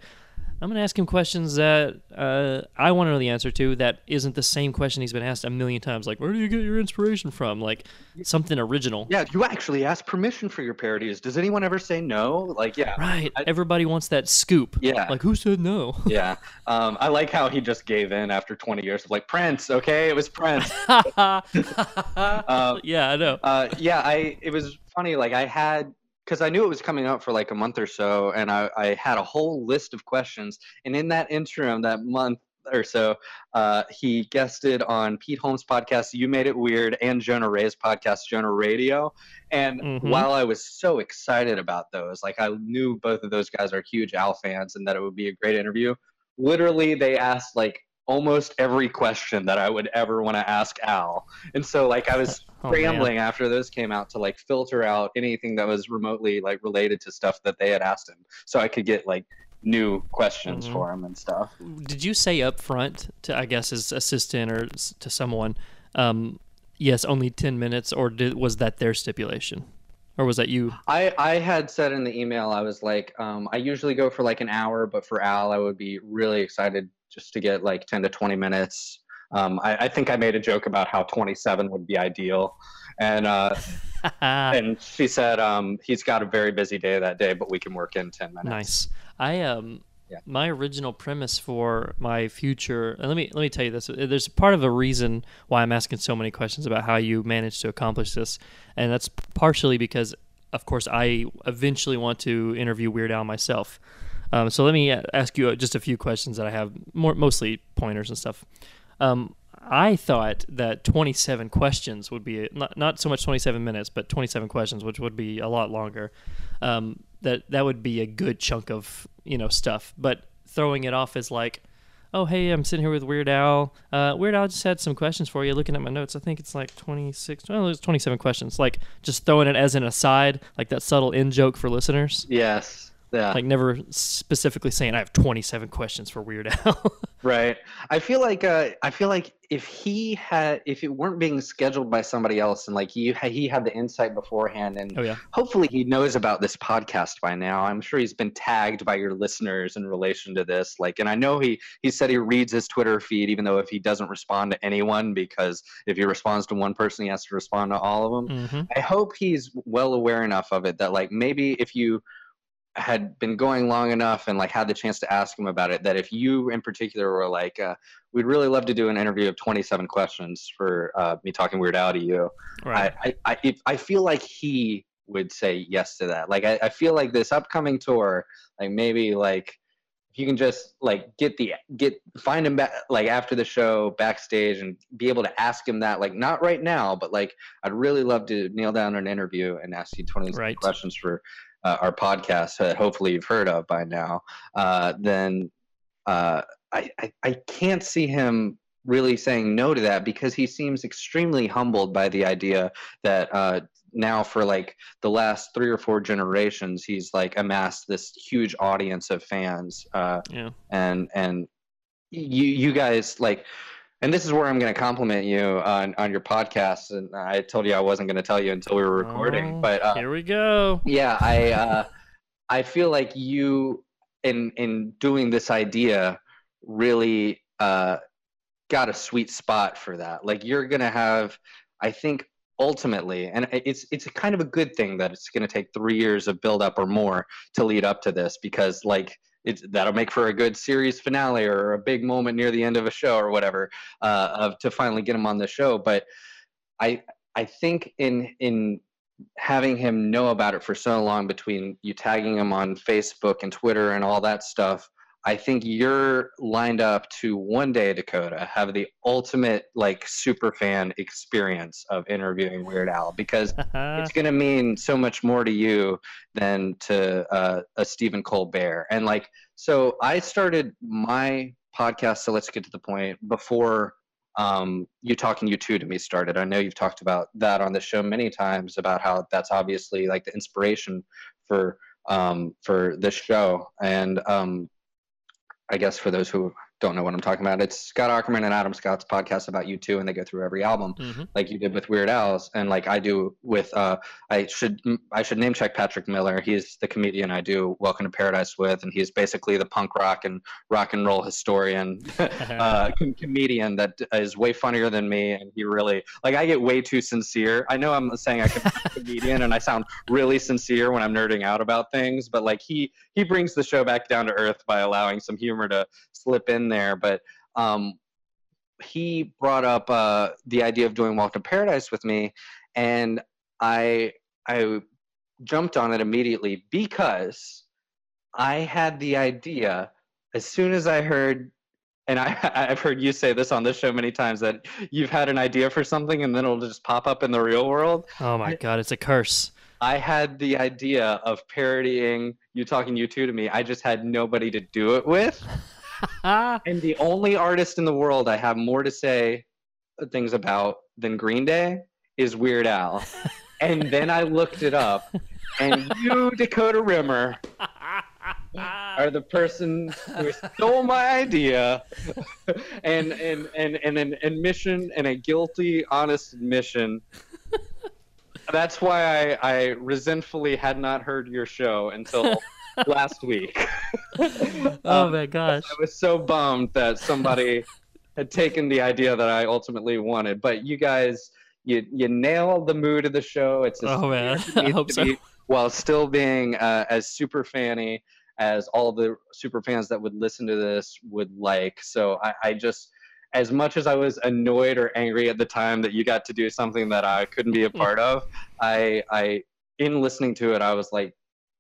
I'm going to ask him questions that uh, I want to know the answer to that isn't the same question he's been asked a million times. Like, where do you get your inspiration from? Like something original. yeah you actually ask permission for your parodies does anyone ever say no like yeah Right. I- Everybody wants that scoop. Yeah. Like, who said no? yeah um, i like how he just gave in after 20 years of like prince okay it was prince yeah, I know. uh, yeah i it was funny like i had because i knew it was coming up for like a month or so and I, I had a whole list of questions and in that interim that month or so uh, he guested on pete holmes podcast you made it weird and jonah ray's podcast Jonah Raydio and Mhm. while i was so excited about those like i knew both of those guys are huge al fans and that it would be a great interview literally they asked like almost every question that i would ever want to ask al and so like i was Oh, scrambling after those came out to like filter out anything that was remotely like related to stuff that they had asked him so i could get like new questions Mhm. for him and stuff Did you say up front to, I guess, his assistant or to someone, um, yes, only 10 minutes, or did, was that their stipulation? Or was that you? I, I had said in the email I was like um, I usually go for like an hour, but for Al I would be really excited just to get like ten to twenty minutes. Um, I, I think I made a joke about how twenty seven would be ideal, and uh, and she said um, he's got a very busy day that day, but we can work in ten minutes. Nice. I um Yeah. my original premise for my future and let me let me tell you this. There's part of a reason why I'm asking so many questions about how you managed to accomplish this. And that's partially because of course I eventually want to interview Weird Al myself. Um, so let me ask you just a few questions that I have more mostly pointers and stuff. Um, I thought that 27 questions would be not, not so much 27 minutes, but 27 questions, which would be a lot longer. Um, that that would be a good chunk of you know stuff. But throwing it off as like, oh hey, I'm sitting here with Weird Al. Uh, Weird Al just had some questions for you. Looking at my notes, I think it's like 26. Well, it's 27 questions. Like just throwing it as an aside, like that subtle in joke for listeners. Yes. Yeah. Like never specifically saying I have 27 questions for Weird Al. Right. I feel like uh, I feel like if he had, if it weren't being scheduled by somebody else, and like he he had the insight beforehand, and oh yeah. hopefully he knows about this podcast by now. I'm sure he's been tagged by your listeners in relation to this. Like, and I know he he said he reads his Twitter feed, even though if he doesn't respond to anyone, because if he responds to one person, he has to respond to all of them. hmm I hope he's well aware enough of it that like maybe if you had been going long enough and like had the chance to ask him about it that if you in particular were like uh, we'd really love to do an interview of 27 questions for uh, me talking Weird Al to you Right. I, I, I, if, I feel like he would say yes to that. Like I, I feel like this upcoming tour, like maybe like if you can just like get the get find him back like after the show backstage and be able to ask him that like not right now but like i'd really love to kneel down an interview and ask you 20 Right. questions for uh, our podcast that hopefully you've heard of by now uh, then uh, I, I i can't see him really saying no to that because he seems extremely humbled by the idea that uh, now for like the last three or four generations he's like amassed this huge audience of fans uh, Yeah. and and you you guys like and this is where i'm going to compliment you on on your podcast and i told you i wasn't going to tell you until we were recording Oh, but uh, Here we go. yeah i uh i feel like you in in doing this idea really uh got a sweet spot for that like you're gonna have i think ultimately and it's it's kind of a good thing that it's going to take three years of build up or more to lead up to this because like it's that'll make for a good series finale or a big moment near the end of a show or whatever uh, of to finally get him on the show. But i i think in in having him know about it for so long between you tagging him on Facebook and Twitter and all that stuff, I think you're lined up to one day, Dakota, have the ultimate like super fan experience of interviewing Weird Al because it's going to mean so much more to you than to uh, a Stephen Colbert. And like, so I started my podcast. So let's get to the point before um, you talking U2 to me started. I know you've talked about that on the show many times about how that's obviously like the inspiration for um, for this show. And um, I guess for those who don't know what I'm talking about, it's Scott Aukerman and Adam Scott's podcast about U2, and they go through every album Mhm. like you did with Weird Al's, and like I do with. Uh, I should I should name check Patrick Miller. He's the comedian I do Welcome to Paradise with, and he's basically the punk rock and rock and roll historian, uh, com- comedian that is way funnier than me, and he really like I get way too sincere. I know I'm saying I can be a comedian, and I sound really sincere when I'm nerding out about things, but like he he brings the show back down to earth by allowing some humor to slip in there, but um, he brought up uh, the idea of doing Walk to Paradise with me, and I I jumped on it immediately because I had the idea as soon as I heard. And I, I've heard you say this on this show many times that you've had an idea for something and then it'll just pop up in the real world. Oh my god, it's a curse. I had the idea of parodying you talking U2 to me. I just had nobody to do it with. And the only artist in the world I have more to say things about than Green Day is Weird Al. and then I looked it up, and you, Dakota Rimmer, are the person who stole my idea, and and and and an admission and a guilty, honest admission. That's why I, I resentfully had not heard your show until last week. oh Um, my gosh. I was so bummed that somebody had taken the idea that I ultimately wanted. But you guys, you you nailed the mood of the show. It's Oh man, weird as it I hope so. be, while still being uh, as super fanny as all the super fans that would listen to this would like. So I, I just. As much as I was annoyed or angry at the time that you got to do something that I couldn't be a part of, I, I, in listening to it, I was like,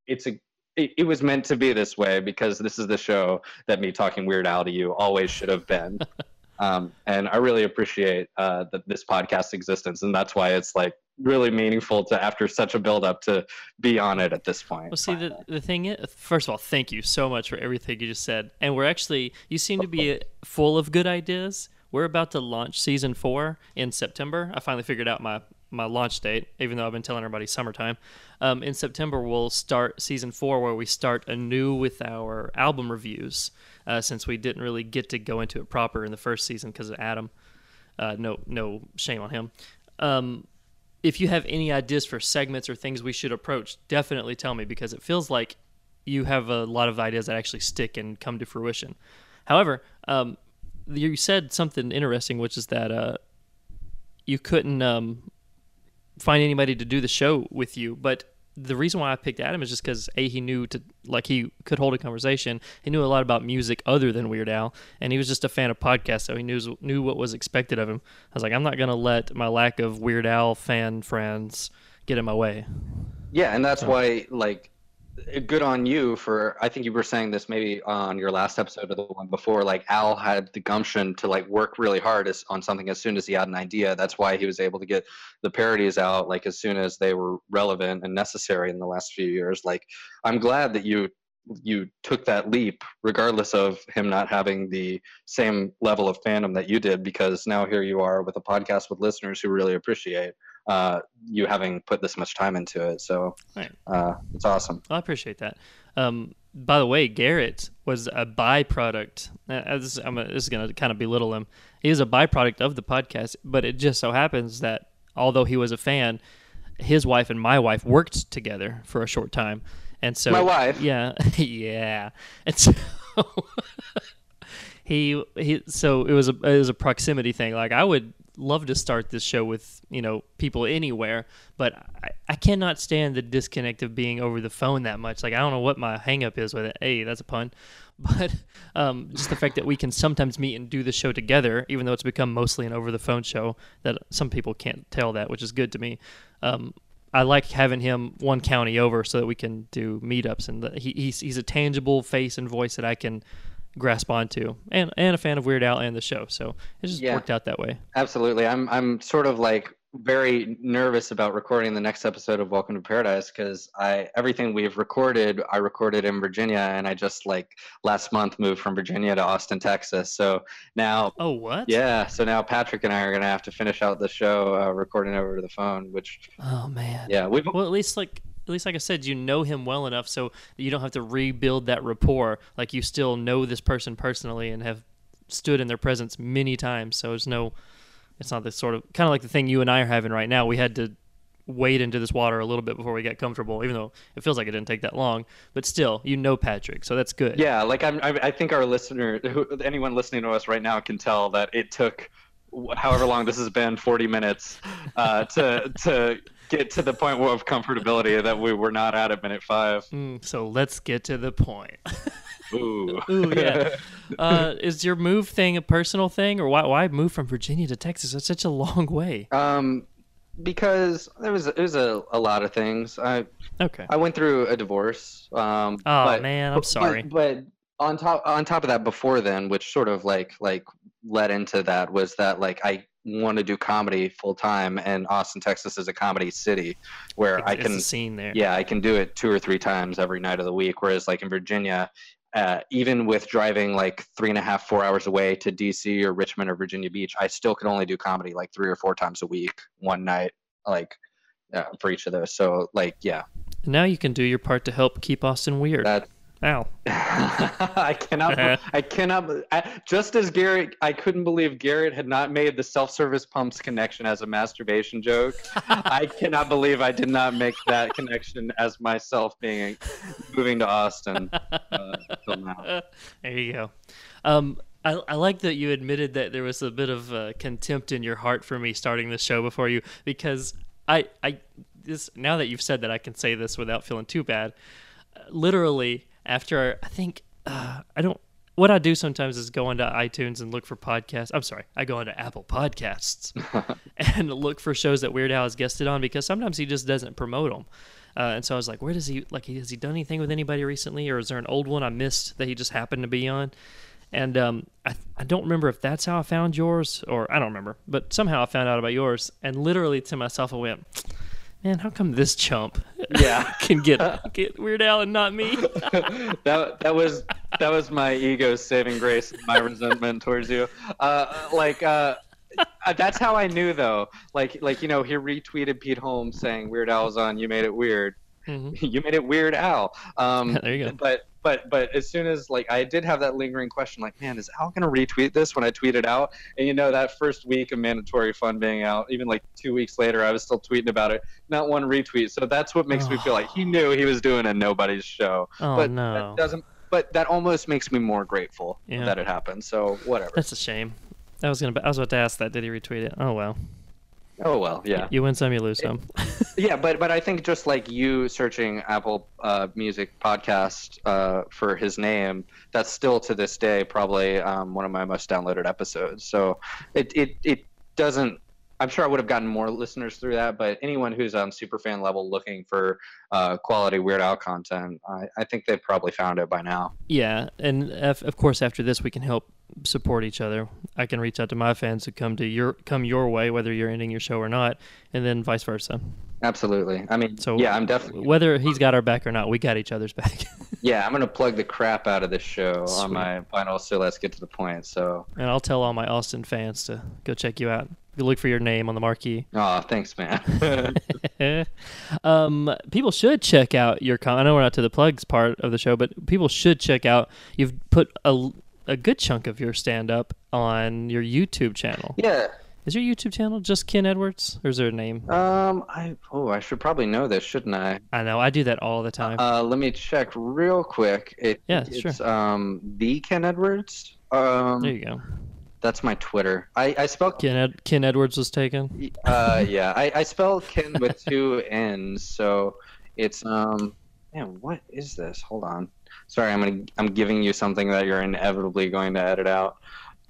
it's a it, it was meant to be this way because this is the show that me talking Weird Al to you always should have been. um, and I really appreciate uh, that this podcast existence, and that's why it's like really meaningful to after such a build up to be on it at this point. Well, see, the, the thing is, first of all, thank you so much for everything you just said. And we're actually, you seem to be full of good ideas. We're about to launch season four in September. I finally figured out my, my launch date, even though I've been telling everybody summertime. Um, in September, we'll start season four, where we start anew with our album reviews, uh, since we didn't really get to go into it proper in the first season because of Adam. Uh, no, no shame on him. Um, if you have any ideas for segments or things we should approach, definitely tell me because it feels like you have a lot of ideas that actually stick and come to fruition. However, um, you said something interesting, which is that uh, you couldn't um, find anybody to do the show with you. But the reason why I picked Adam is just because a he knew to like he could hold a conversation. He knew a lot about music other than Weird Al, and he was just a fan of podcasts, so he knew knew what was expected of him. I was like, I'm not gonna let my lack of Weird Al fan friends get in my way. Yeah, and that's why like good on you for I think you were saying this maybe on your last episode or the one before like Al had the gumption to like work really hard as, on something as soon as he had an idea. That's why he was able to get the parodies out like as soon as they were relevant and necessary in the last few years. Like I'm glad that you you took that leap regardless of him not having the same level of fandom that you did because now here you are with a podcast with listeners who really appreciate uh, you having put this much time into it so Right. uh, it's awesome Well, I appreciate that. Um, by the way, Garrett was a byproduct. uh, This, I'm a, this is going to kind of belittle him. He is a byproduct of the podcast, but it just so happens that although he was a fan, his wife and my wife worked together for a short time, and so My wife? yeah, yeah, and so. he he so it was a it was a proximity thing like i would love to start this show with you know people anywhere but I, I cannot stand the disconnect of being over the phone that much. Like i don't know what my hangup is with it. Hey that's a pun. But um, just the fact that we can sometimes meet and do the show together even though it's become mostly an over the phone show that some people can't tell that which is good to me. Um, I like having him one county over so that we can do meetups, and the, he, he's he's a tangible face and voice that I can grasp onto, and and a fan of Weird Al and the show, so it just Yeah. worked out that way. Absolutely. I'm I'm sort of like very nervous about recording the next episode of Welcome to Paradise because I everything we've recorded I recorded in Virginia and I just like last month moved from Virginia to Austin, Texas. So now Oh, what? yeah, so now Patrick and I are gonna have to finish out the show uh, recording over the phone, which Oh man. yeah we've Well, at least like at least like I said, you know him well enough so you don't have to rebuild that rapport. Like you still know this person personally and have stood in their presence many times. So it's no, it's not the sort of kind of like the thing you and I are having right now. We had to wade into this water a little bit before we got comfortable, even though it feels like it didn't take that long. But still, you know Patrick, so that's good. Yeah, like I'm, I, I think our listener, anyone listening to us right now, can tell that it took however long this has been, 40 minutes, uh, to to get to the point of comfortability that we were not at at minute five. Mm, so let's get to the point. Ooh. Ooh, yeah. uh, is your move thing a personal thing, or why why move from Virginia to Texas? That's such a long way. Um, because there was it was a, a lot of things. I Okay. I went through a divorce. Um, Oh, but- man, I'm but- sorry. But, on top on top of that, before then, which sort of like like led into that was that like I want to do comedy full time, and Austin, Texas, is a comedy city where I can scene there. yeah I can do it two or three times every night of the week. Whereas like in Virginia. Uh, even with driving like three and a half, four hours away to DC or Richmond or Virginia Beach, I still could only do comedy like three or four times a week, one night, like uh, for each of those. So like, yeah, Now you can do your part to help keep Austin weird. that Ow. I cannot. I cannot. I, just as Garrett, I couldn't believe Garrett had not made the self-service pumps connection as a masturbation joke. I cannot believe I did not make that connection as myself being moving to Austin uh, now. There you go. Um, I, I like that you admitted that there was a bit of uh, contempt in your heart for me starting the show before you, because I, I, this now that you've said that, I can say this without feeling too bad. Uh, literally, after I think uh, I don't. What I do sometimes is go into iTunes and look for podcasts. I'm sorry, I go into Apple Podcasts and look for shows that Weird Al has guested on because sometimes he just doesn't promote them. Uh, and so I was like, where does he like? Has he done anything with anybody recently, or is there an old one I missed that he just happened to be on? And um, I I don't remember if that's how I found yours, or I don't remember, but somehow I found out about yours, and literally to myself I went, man, how come this chump Yeah. can get get Weird Al and not me? that that was that was my ego saving grace, my resentment towards you. Uh, like uh, uh, that's how I knew though. Like like you know he retweeted Pete Holmes saying Weird Al's on. You made it weird. Mhm. you made it Weird Al. Um, There you go. But but but as soon as like I did have that lingering question, like man, is Al gonna retweet this when I tweet it out? And you know that first week of mandatory fun being out, even like two weeks later, I was still tweeting about it. Not one retweet. So that's what makes me feel like he knew he was doing a nobody's show Oh but no, that doesn't but that almost makes me more grateful Yeah. that it happened so whatever that's a shame. I was gonna. I was about to ask that. Did he retweet it? Oh well. Oh well yeah You win some, you lose some. yeah but but i think just like you searching apple uh, music podcast uh, for his name that's still to this day probably um, one of my most downloaded episodes so it it, it doesn't I'm sure I would have gotten more listeners through that. But anyone who's on super fan level looking for uh, quality Weird Al content, I, I think they've probably found it by now. Yeah, and of, of course after this we can help support each other. I can reach out to my fans who come to your come your way, whether you're ending your show or not, and then vice versa. Absolutely. I mean, So yeah, I'm definitely. whether he's got our back or not, we got each other's back. Yeah, I'm gonna plug the crap out of this show Sweet. on my final. So let's get to the point. So, and I'll tell all my Austin fans to go check you out. You look for your name on the marquee. oh, thanks, man. um, people should check out your. Con- I know we're not to the plugs part of the show, but people should check out. You've put a, a good chunk of your stand up on your YouTube channel. yeah. Is your YouTube channel just Ken Edwards, or is there a name? Um. I. Oh, I should probably know this, shouldn't I? I know I do that all the time. Uh, let me check real quick. It, Yeah, it's sure. um the Ken Edwards. Um, there you go. That's my Twitter. I I spell Ken Ed- Ken Edwards was taken. uh yeah I I spell Ken with two N's, so it's um man what is this? Hold on. Sorry, I'm gonna I'm giving you something that you're inevitably going to edit out.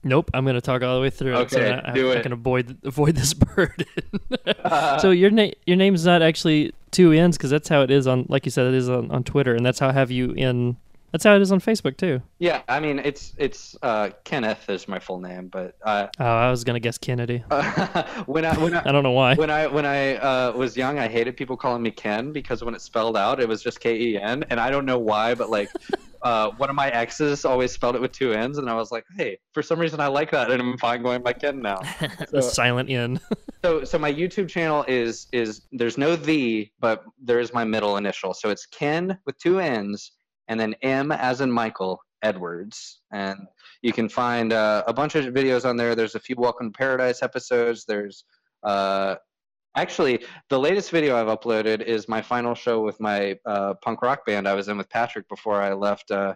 Nope, I'm going to talk all the way through it. so Okay, I, do I, it. can avoid avoid this burden. so your name your name's not actually two N's because that's how it is on, like you said, it is on, on Twitter, and that's how I have you in. That's how it is on Facebook too. Yeah, I mean it's it's uh Kenneth is my full name, but uh Oh, I was gonna guess Kennedy. when I when I I don't know why. when I when I uh, was young, I hated people calling me Ken because when it spelled out, it was just K E N, and I don't know why, but like uh, one of my exes always spelled it with two N's, and I was like, hey, for some reason I like that, and I'm fine going by Ken now. the silent N. so so my YouTube channel is is there's no the, but there is my middle initial, so it's Ken with two N's, and then M as in Michael Edwards, and you can find uh, a bunch of videos on there. There's a few Welcome to Paradise episodes. There's uh, actually the latest video I've uploaded is my final show with my uh, punk rock band I was in with Patrick before I left uh,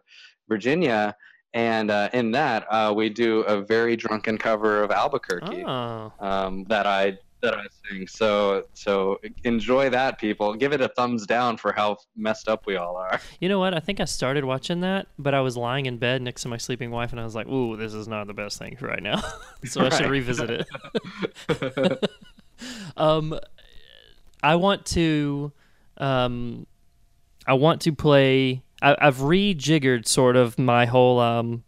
Virginia. And uh, in that, uh, we do a very drunken cover of Albuquerque Oh, um, that I that I sing. So so enjoy that, people. Give it a thumbs down for how messed up we all are. you know what? I think I started watching that, but I was lying in bed next to my sleeping wife, and I was like, "Ooh, this is not the best thing right now." so I should revisit it. um, I want to, um, I want to play. I, I've rejiggered sort of my whole um,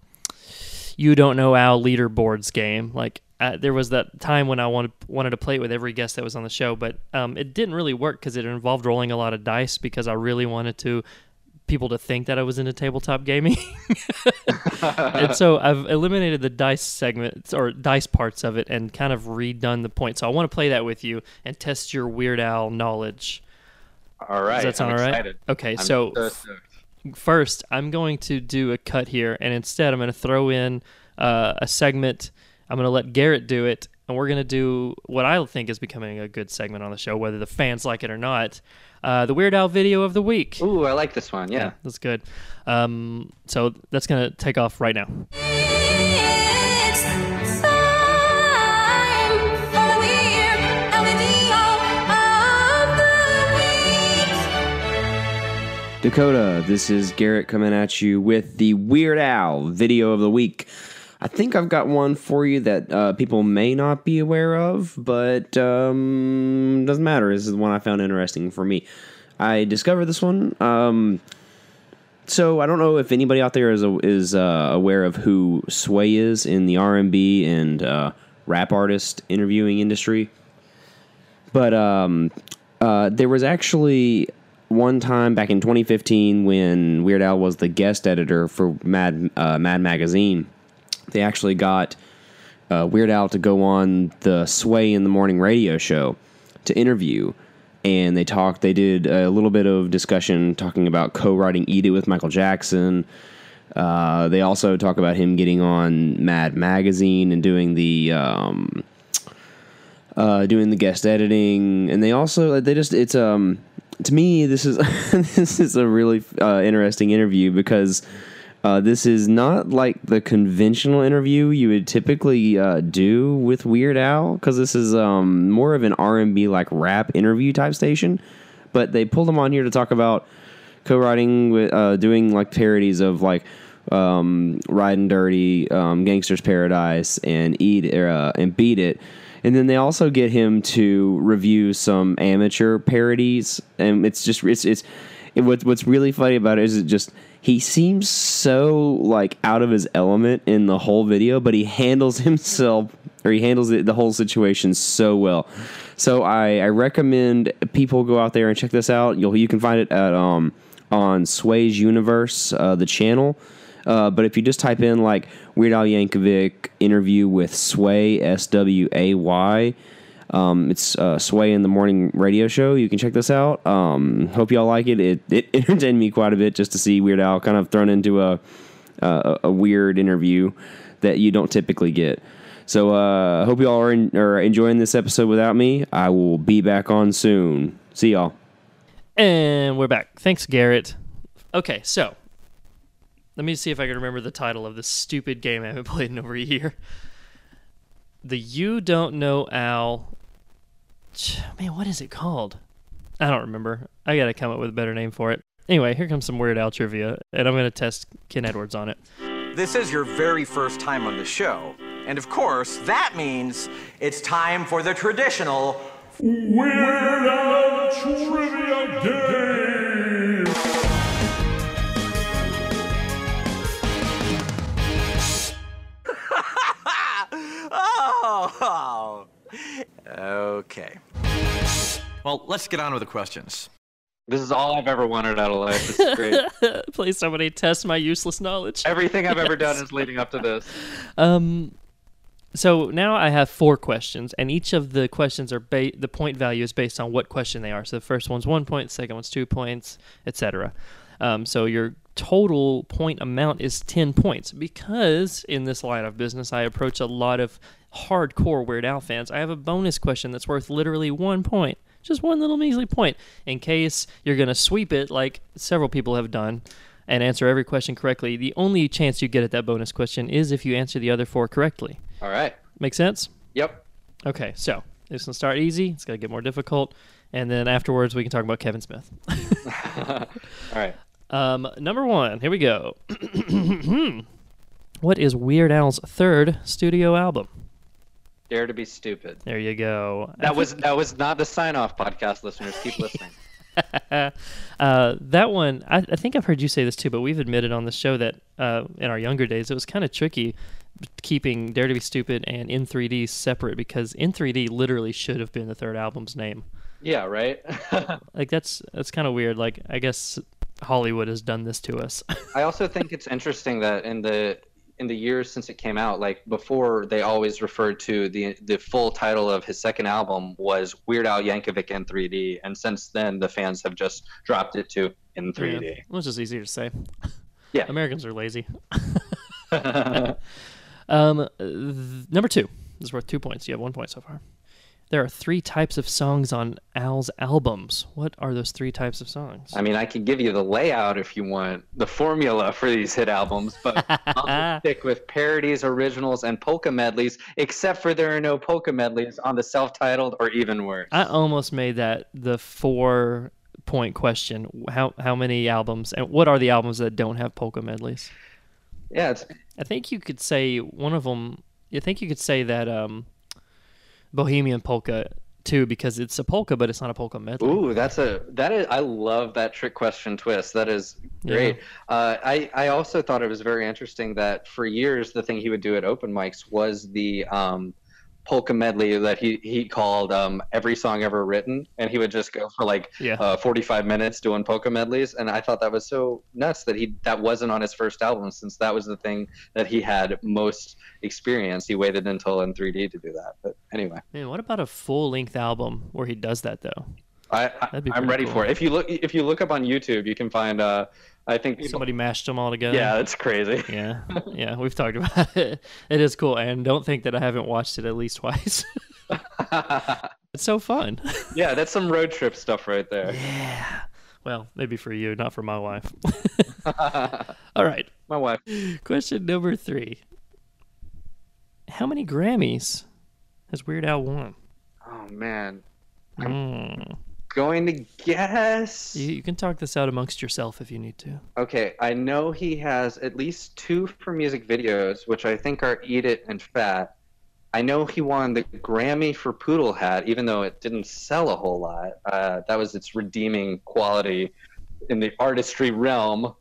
you don't know Al leaderboards game. Like uh, there was that time when I wanted wanted to play it with every guest that was on the show, but um, it didn't really work because it involved rolling a lot of dice because I really wanted to people to think that I was into tabletop gaming. and so I've eliminated the dice segments or dice parts of it and kind of redone the point. So I want to play that with you and test your Weird Al knowledge. All right. Does that sound I'm all right? excited. Okay, I'm so first I'm going to do a cut here, and instead I'm going to throw in uh, a segment. I'm going to let Garrett do it, and we're going to do what I think is becoming a good segment on the show, whether the fans like it or not. Uh, the Weird Al video of the week. Ooh, I like this one. Yeah. that's good. Um, so that's going to take off right now. It's time for the weird Al video of the week. Dakota, this is Garrett coming at you with the Weird Al video of the week. I think I've got one for you that uh, people may not be aware of, but um, doesn't matter. This is the one I found interesting for me. I discovered this one. Um, so I don't know if anybody out there is is uh, aware of who Sway is in the R and B and uh, rap artist interviewing industry, but um, uh, there was actually one time back in 2015 when Weird Al was the guest editor for Mad uh, Mad Magazine. They actually got uh, Weird Al to go on the Sway in the Morning radio show to interview, and they talked. They did a little bit of discussion talking about co-writing "Eat It" with Michael Jackson. Uh, they also talk about him getting on Mad Magazine and doing the um, uh, doing the guest editing, and they also they just it's um to me this is this is a really uh, interesting interview because uh, this is not like the conventional interview you would typically uh, do with Weird Al because this is um more of an R and B like rap interview type station, but they pulled him on here to talk about co-writing with uh, doing like parodies of like um, Riding Dirty, um, Gangster's Paradise, and Eat uh, and Beat It, And then they also get him to review some amateur parodies, and it's just it's it's it, what, what's really funny about it is it just he seems so like out of his element in the whole video, but he handles himself or he handles the whole situation so well. So I, I recommend people go out there and check this out. You'll you can find it at um on Sway's Universe, uh, the channel. Uh, but if you just type in like Weird Al Yankovic interview with Sway S W A Y, um, it's uh, Sway in the morning radio show. You can check this out. Um, hope y'all like it. It it entertained me quite a bit just to see Weird Al kind of thrown into a a, a weird interview that you don't typically get. So uh, hope y'all are, in, are enjoying this episode without me. I will be back on soon. See y'all. And we're back. Thanks, Garrett. Okay, so let me see if I can remember the title of this stupid game I haven't played in over a year. The You Don't Know Al. Ch- Man, what is it called? I don't remember. I gotta come up with a better name for it. Anyway, here comes some Weird Al trivia, and I'm gonna test Ken Edwards on it. This is your very first time on the show. And of course, that means it's time for the traditional Weird Al Trivia Game! Oh, okay. Well, let's get on with the questions. This is all I've ever wanted out of life. This is great. Please, somebody test my useless knowledge. Everything I've ever done is leading up to this. Um, so now I have four questions, and each of the questions are ba- the point value is based on what question they are. So the first one's one point, the second one's two points, etc. Um, so your total point amount is ten points because in this line of business I approach a lot of hardcore Weird Al fans. I have a bonus question that's worth literally one point, just one little measly point, in case you're gonna sweep it like several people have done and answer every question correctly. The only chance you get at that bonus question is if you answer the other four correctly. All right. Make sense? Yep. Okay, so it's gonna start easy. It's gonna get more difficult, and then afterwards we can talk about Kevin Smith. All right. Um, number one, here we go. what is Weird Al's third studio album? Dare to be stupid. There you go. That was that was not the sign off podcast listeners. Keep listening. uh, that one. I, I think I've heard you say this too, but we've admitted on the show that uh, in our younger days it was kind of tricky keeping Dare to Be Stupid and In 3D separate because In 3D literally should have been the third album's name. Yeah, right? Like that's that's kind of weird. Like I guess Hollywood has done this to us. I also think it's interesting that in the in the years since it came out, like before, they always referred to the the full title of his second album was Weird Al Yankovic in 3D, and since then the fans have just dropped it to in 3D. Yeah, it's just easier to say. Yeah. Americans are lazy. um, th- number two. This is worth two points. You have one point so far. There are three types of songs on Al's albums. What are those three types of songs? I mean, I could give you the layout if you want the formula for these hit albums, but I'll stick with parodies, originals, and polka medleys. Except for there are no polka medleys on the self-titled, or even worse. I almost made that the four point question. How how many albums and what are the albums that don't have polka medleys? yeah, it's I think you could say one of them. I think you could say that um, Bohemian Polka too, because it's a polka, but it's not a polka medley. Ooh, that's a that is. I love that trick question twist. That is great. Uh, I I also thought it was very interesting that for years the thing he would do at open mics was the um, polka medley that he he called um, every song ever written, and he would just go for like Yeah. uh, 45 minutes doing polka medleys, and I thought that was so nuts that he that wasn't on his first album since that was the thing that he had most experience. He waited until in 3D to do that. But anyway. Man, what about a full length album where he does that though? I, I I'm ready cool. for it. If you look if you look up on YouTube, you can find. Uh, I think people, Somebody mashed them all together. Yeah, it's crazy. Yeah, yeah, we've talked about it. It is cool, and don't think that I haven't watched it at least twice. it's so fun. yeah, that's some road trip stuff right there. Yeah. Well, maybe for you, not for my wife. all right, My wife. question number three. How many Grammys has Weird Al won? Oh man, Hmm. Going to guess. You, you can talk this out amongst yourself if you need to. Okay, I know he has at least two for music videos, which I think are "Eat It" and "Fat." I know he won the Grammy for Poodle Hat, even though it didn't sell a whole lot. Uh, that was its redeeming quality in the artistry realm.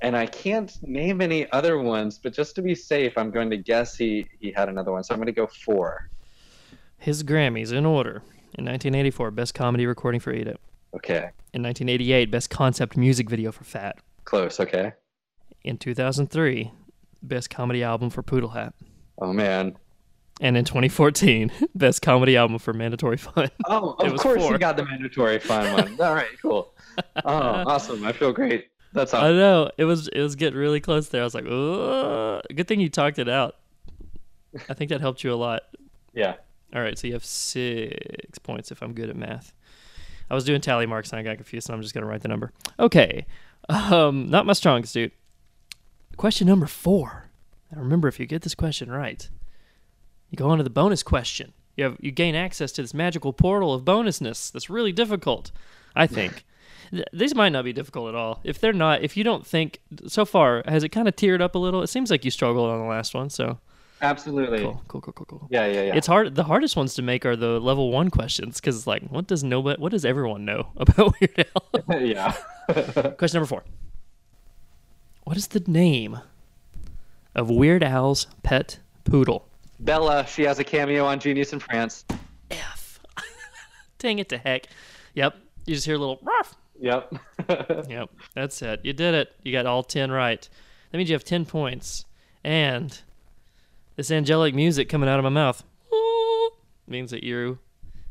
And I can't name any other ones, but just to be safe, I'm going to guess he, he had another one. So I'm going to go four. His Grammys in order. In 1984, Best Comedy Recording for Eat It. Okay. In 1988, Best Concept Music Video for Fat. Close. Okay. In 2003, Best Comedy Album for Poodle Hat. Oh, man. And in 2014, Best Comedy Album for Mandatory Fun. Oh, of course four. you got the mandatory fun one. All right, cool. Oh, awesome. I feel great. That's awesome. I know it was it was getting really close there. I was like, "Ugh." good thing you talked it out. I think that helped you a lot. Yeah. All right, so you have six points if I'm good at math. I was doing tally marks and I got confused, so I'm just gonna write the number. Okay, um, not my strongest suit. Question number four. Now remember, if you get this question right, you go on to the bonus question. You have you gain access to this magical portal of bonusness. That's really difficult, I think. Th- These might not be difficult at all. If they're not, if you don't think so far, has it kind of teared up a little? It seems like you struggled on the last one. So Absolutely. cool, cool, cool, cool, cool. Yeah, yeah, yeah. It's hard. The hardest ones to make are the level one questions because, it's like, what does nobody, what does everyone know about Weird Al? yeah. Question number four. What is the name of Weird Al's pet poodle? Bella, she has a cameo on Genius in France. F. Dang it to heck. Yep. You just hear a little ruff. Yep. Yep. That's it. You did it. You got all 10 right. That means you have 10 points. And this angelic music coming out of my mouth means that you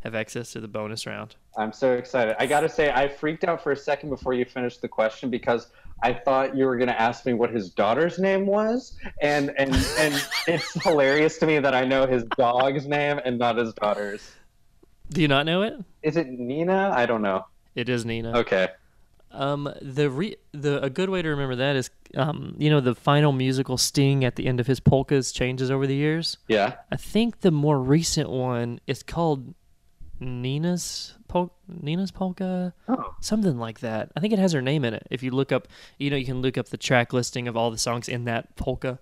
have access to the bonus round. I'm so excited. I got to say, I freaked out for a second before you finished the question because I thought you were going to ask me what his daughter's name was, and and and it's hilarious to me that I know his dog's name and not his daughter's. Do you not know it? Is it Nina? I don't know. It is Nina. Okay. Um, the re- the a good way to remember that is, um, you know, the final musical sting at the end of his polkas changes over the years. Yeah. I think the more recent one is called Nina's pol- Nina's polka, Oh. something like that. I think it has her name in it. If you look up, you know, you can look up the track listing of all the songs in that polka,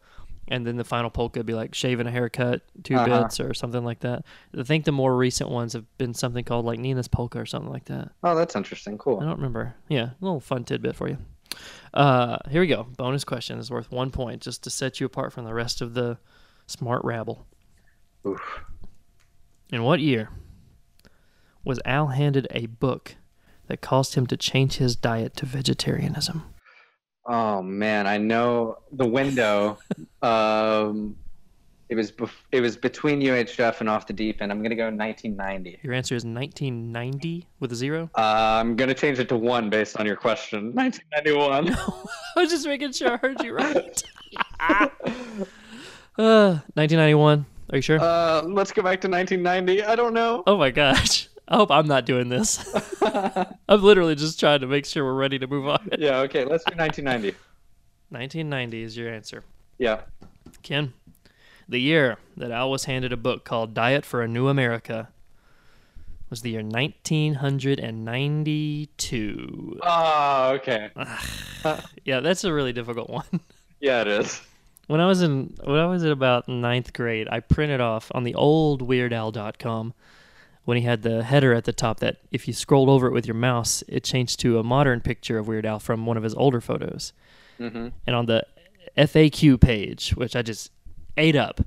and then the final polka would be like shaving a haircut, 2 Uh-huh. bits, or something like that. I think the more recent ones have been something called like Nina's polka or something like that. Oh, that's interesting. Cool. I don't remember. Yeah, a little fun tidbit for you. Uh, here we go. Bonus question is worth one point just to set you apart from the rest of the smart rabble. Oof. In what year was Al handed a book that caused him to change his diet to vegetarianism? Oh man, I know the window. um, it was bef- it was between UHF and Off the Deep End. I'm gonna go 1990. Your answer is 1990 with a zero. Uh, I'm gonna change it to one based on your question. 1991. No, I was just making sure I heard you right. uh, 1991. Are you sure? Uh, let's go back to 1990. I don't know. Oh my gosh. I hope I'm not doing this. I'm literally just trying to make sure we're ready to move on. Yeah. Okay. Let's do 1990. 1990 is your answer. Yeah. Ken, the year that Al was handed a book called Diet for a New America was the year 1992. Oh, ah, okay. Yeah, that's a really difficult one. Yeah, it is. When I was in when I was in about ninth grade, I printed off on the old WeirdAl.com when he had the header at the top that if you scrolled over it with your mouse, it changed to a modern picture of Weird Al from one of his older photos. Mm-hmm. And on the FAQ page, which I just ate up,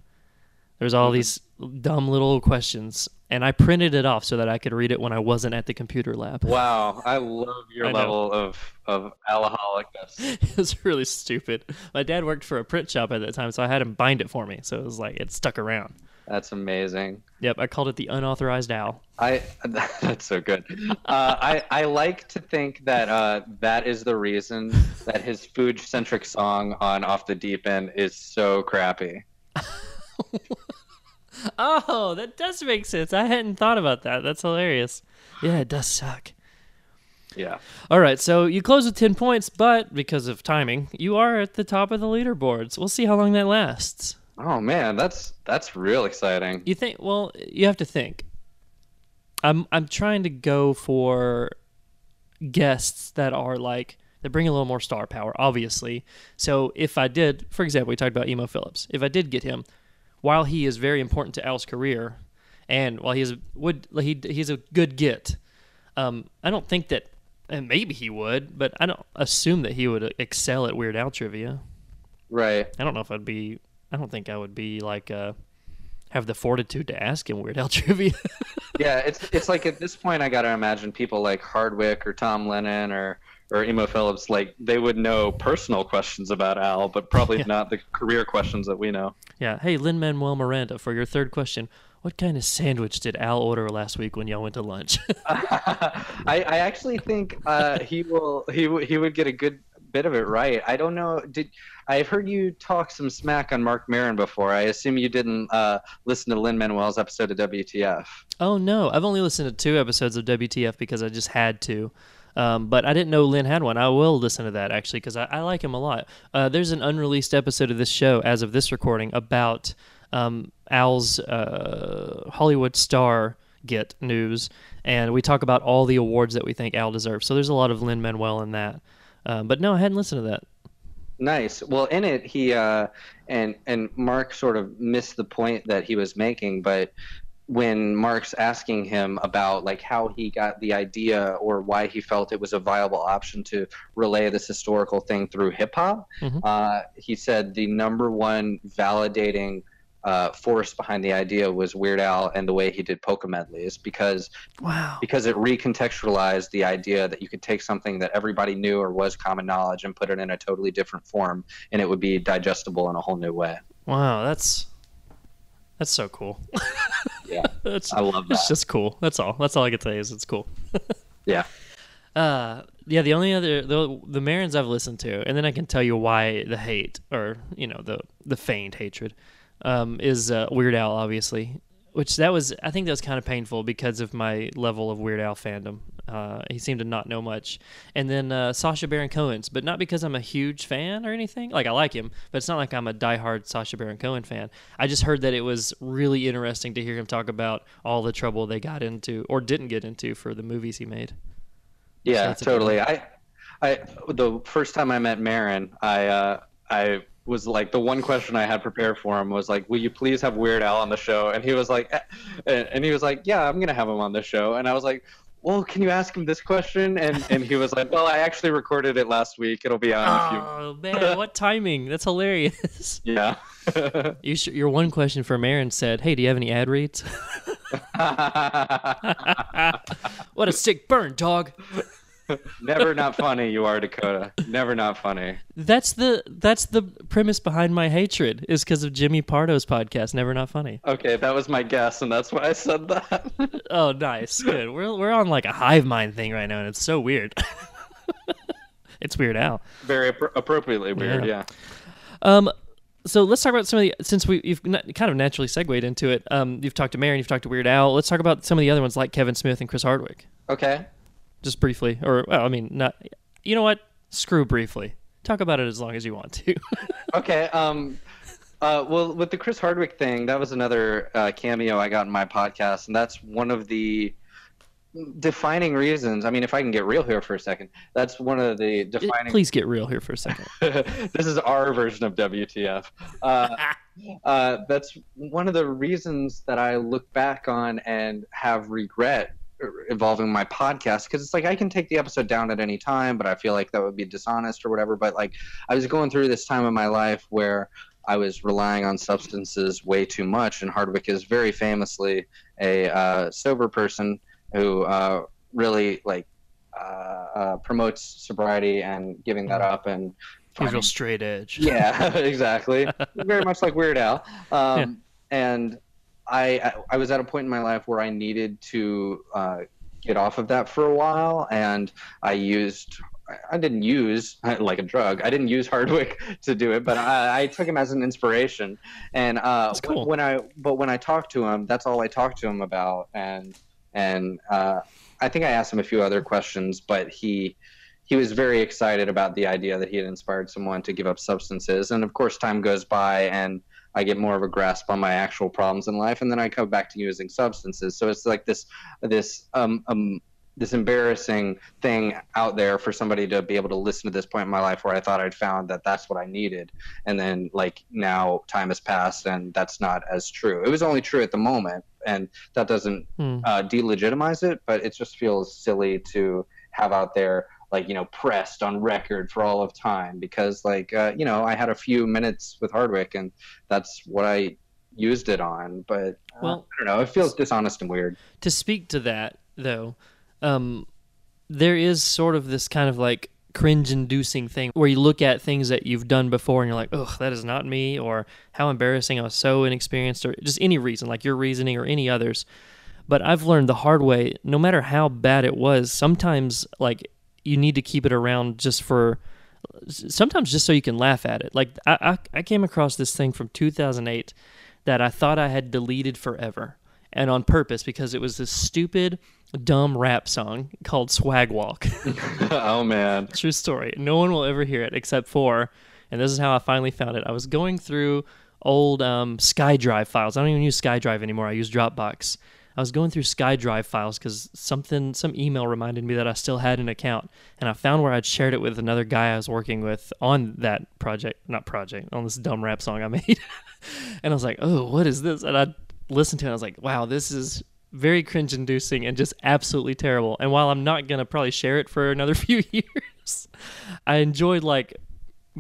there's all these dumb little questions, and I printed it off so that I could read it when I wasn't at the computer lab. Wow, I love your I know. level of of alcoholicness. it was really stupid. My dad worked for a print shop at that time, so I had him bind it for me. So it was like it stuck around. That's amazing. Yep, I called it the unauthorized Al. I that's so good. Uh, I I like to think that uh, that is the reason that his food centric song on Off the Deep End is so crappy. Oh, that does make sense. I hadn't thought about that. That's hilarious. Yeah, it does suck. Yeah. All right, so you close with 10 points, but because of timing, you are at the top of the leaderboards. We'll see how long that lasts. Oh man, that's that's real exciting. You think, well, you have to think. I'm I'm trying to go for guests that are like that bring a little more star power, obviously. So if I did, for example, we talked about Emo Philips. If I did get him, while he is very important to Al's career, and while he is would he he's a good get, um, I don't think that, and maybe he would, but I don't assume that he would excel at Weird Al trivia. Right. I don't know if I'd be. I don't think I would be like uh, have the fortitude to ask him Weird Al trivia. Yeah, it's it's like at this point I gotta imagine people like Hardwick or Tom Lennon or or Emo Philips like they would know personal questions about Al, but probably not the career questions that we know. yeah. Hey, Lin Manuel Miranda, for your third question, what kind of sandwich did Al order last week when y'all went to lunch? I, I actually think uh, he will he w- he would get a good bit of it right. I don't know. Did I've heard you talk some smack on Marc Maron before? I assume you didn't uh, listen to Lin Manuel's episode of WTF. oh no, I've only listened to two episodes of WTF because I just had to. Um, but I didn't know Lin had one. I will listen to that actually because I, I like him a lot. Uh, there's an unreleased episode of this show as of this recording about um, Al's uh, Hollywood star get news, and we talk about all the awards that we think Al deserves. So there's a lot of Lin Manuel in that. Um, but no, I hadn't listened to that. Nice. Well, in it, he uh, and and Mark sort of missed the point that he was making, but when Mark's asking him about like how he got the idea or why he felt it was a viable option to relay this historical thing through hip hop, Mhm. uh, he said the number one validating uh, force behind the idea was Weird Al and the way he did polka medleys because Wow. because it recontextualized the idea that you could take something that everybody knew or was common knowledge and put it in a totally different form and it would be digestible in a whole new way. Wow, that's that's so cool. Yeah. that's I love that. It's just cool. That's all. That's all I can say is it's cool. Yeah. Uh, yeah. The only other the the Marons I've listened to, and then I can tell you why the hate or you know the the feigned hatred, um, is uh, Weird Al obviously. Which that was I think that was kind of painful because of my level of Weird Al fandom. Uh, he seemed to not know much, and then uh, Sacha Baron Cohen's, but not because I'm a huge fan or anything. Like I like him, but it's not like I'm a diehard Sacha Baron Cohen fan. I just heard that it was really interesting to hear him talk about all the trouble they got into or didn't get into for the movies he made. Yeah, that's totally. I, I, the first time I met Maron, I, uh, I was like, the one question I had prepared for him was like, "Will you please have Weird Al on the show?" And he was like, eh, and and he was like, "Yeah, I'm gonna have him on the show." And I was like, "Well, can you ask him this question?" And and he was like, "Well, I actually recorded it last week. It'll be on if you." Oh man, what timing! That's hilarious. Yeah. You sh- your one question for Maron said, "Hey, do you have any ad reads?" what a sick burn, dog. Never not funny. You are Dakota. Never not funny. That's the that's the premise behind my hatred is because of Jimmy Pardo's podcast, Never Not Funny. Okay, that was my guess, and that's why I said that. Oh, nice, good. We're we're on like a hive mind thing right now, and it's so weird. it's weird out. Very appro- appropriately weird. Yeah. Yeah. Um, so let's talk about some of the since we you've kind of naturally segued into it. Um, you've talked to Maron, you've talked to Weird Al. Let's talk about some of the other ones like Kevin Smith and Chris Hardwick, Okay. Just briefly, or well, I mean, not. You know what? Screw briefly. Talk about it as long as you want to. Okay. Um, uh, well, with the Chris Hardwick thing, that was another uh, cameo I got in my podcast, and that's one of the defining reasons. I mean, if I can get real here for a second, that's one of the defining. Please get real here for a second. this is our version of WTF. Uh, uh, that's one of the reasons that I look back on and have regret involving my podcast because it's like I can take the episode down at any time, but I feel like that would be dishonest or whatever. But like I was going through this time in my life where I was relying on substances way too much, and Hardwick is very famously a uh, sober person who uh, really like uh, uh, promotes sobriety and giving that up and He's real straight edge. yeah, exactly. Very much like Weird Al. Um, And I, I was at a point in my life where I needed to uh, get off of that for a while, and I used. I- didn't use like a drug. I didn't use Hardwick to do it, but I, I took him as an inspiration. And uh, cool. when I but when I talked to him, that's all I talked to him about. And and uh, I think I asked him a few other questions, but he he was very excited about the idea that he had inspired someone to give up substances. And of course, time goes by and I get more of a grasp on my actual problems in life, and then I come back to using substances. So it's like this this um, um this embarrassing thing out there for somebody to be able to listen to this point in my life where I thought I'd found that that's what I needed, and then like now time has passed and that's not as true. It was only true at the moment, and that doesn't Hmm. uh, delegitimize it, but it just feels silly to have out there like you know pressed on record for all of time because like uh, you know I had a few minutes with Hardwick and that's what I used it on, but uh, Well- I don't know. It feels dishonest and weird. to speak to that though um there is sort of this kind of like cringe inducing thing where you look at things that you've done before and you're like ugh that is not me or how embarrassing i was so inexperienced or just any reason like your reasoning or any others but i've learned the hard way no matter how bad it was sometimes like you need to keep it around just for sometimes just so you can laugh at it like i i, I came across this thing from 2008 that i thought i had deleted forever and on purpose because it was this stupid dumb rap song called swag walk oh man. True story. No one will ever hear it except for, and this is how I finally found it. I was going through old um, SkyDrive files. I don't even use SkyDrive anymore. I use Dropbox. I was going through SkyDrive files because something, some email reminded me that I still had an account, and I found where I'd shared it with another guy I was working with on that project, not project, on this dumb rap song I made. and I was like, oh, what is this? And I listened to it. And I was like, wow, this is very cringe inducing and just absolutely terrible. And while I'm not going to probably share it for another few years, I enjoyed like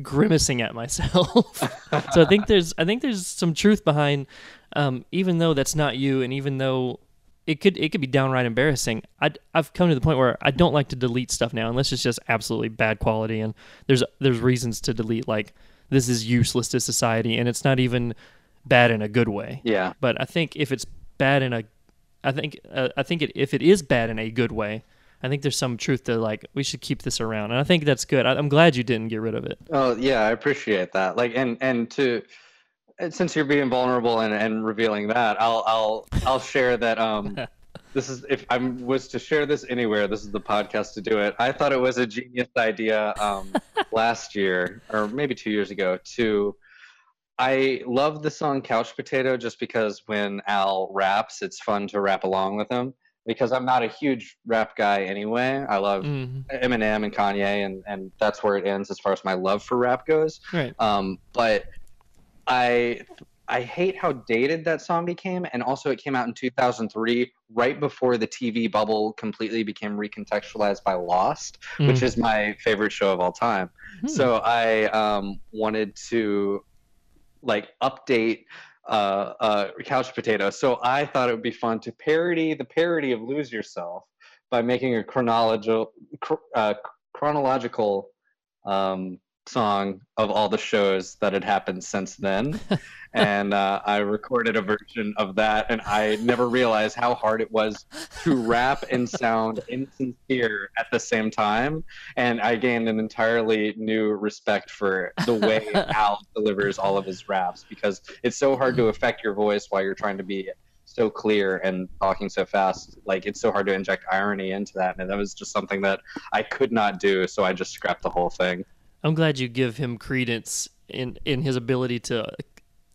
grimacing at myself. so I think there's I think there's some truth behind um, even though that's not you and even though it could it could be downright embarrassing. I I've come to the point where I don't like to delete stuff now unless it's just absolutely bad quality and there's there's reasons to delete like this is useless to society and it's not even bad in a good way. Yeah. But I think if it's bad in a, I think uh, I think it, if it is bad in a good way, I think there's some truth to like we should keep this around, and I think that's good. I, I'm glad you didn't get rid of it. Oh yeah, I appreciate that. Like and and to since you're being vulnerable and, and revealing that, I'll I'll I'll share that um this is if I was to share this anywhere, this is the podcast to do it. I thought it was a genius idea um last year or maybe 2 years ago to I love the song Couch Potato just because when Al raps, it's fun to rap along with him because I'm not a huge rap guy anyway. I love Mhm. Eminem and Kanye, and, and that's where it ends as far as my love for rap goes. Right. Um, but I I hate how dated that song became, and also it came out in 2003, right before the TV bubble completely became recontextualized by Lost, which Mm. is my favorite show of all time. So I um, wanted to like update uh, uh, Couch Potato. So I thought it would be fun to parody the parody of Lose Yourself by making a chronological cr- uh, chronological um, song of all the shows that had happened since then. and uh, I recorded a version of that, and I never realized how hard it was to rap and sound insincere at the same time. And I gained an entirely new respect for the way Al delivers all of his raps because it's so hard to affect your voice while you're trying to be so clear and talking so fast. Like it's so hard to inject irony into that, and that was just something that I could not do. So I just scrapped the whole thing. I'm glad you give him credence in in his ability to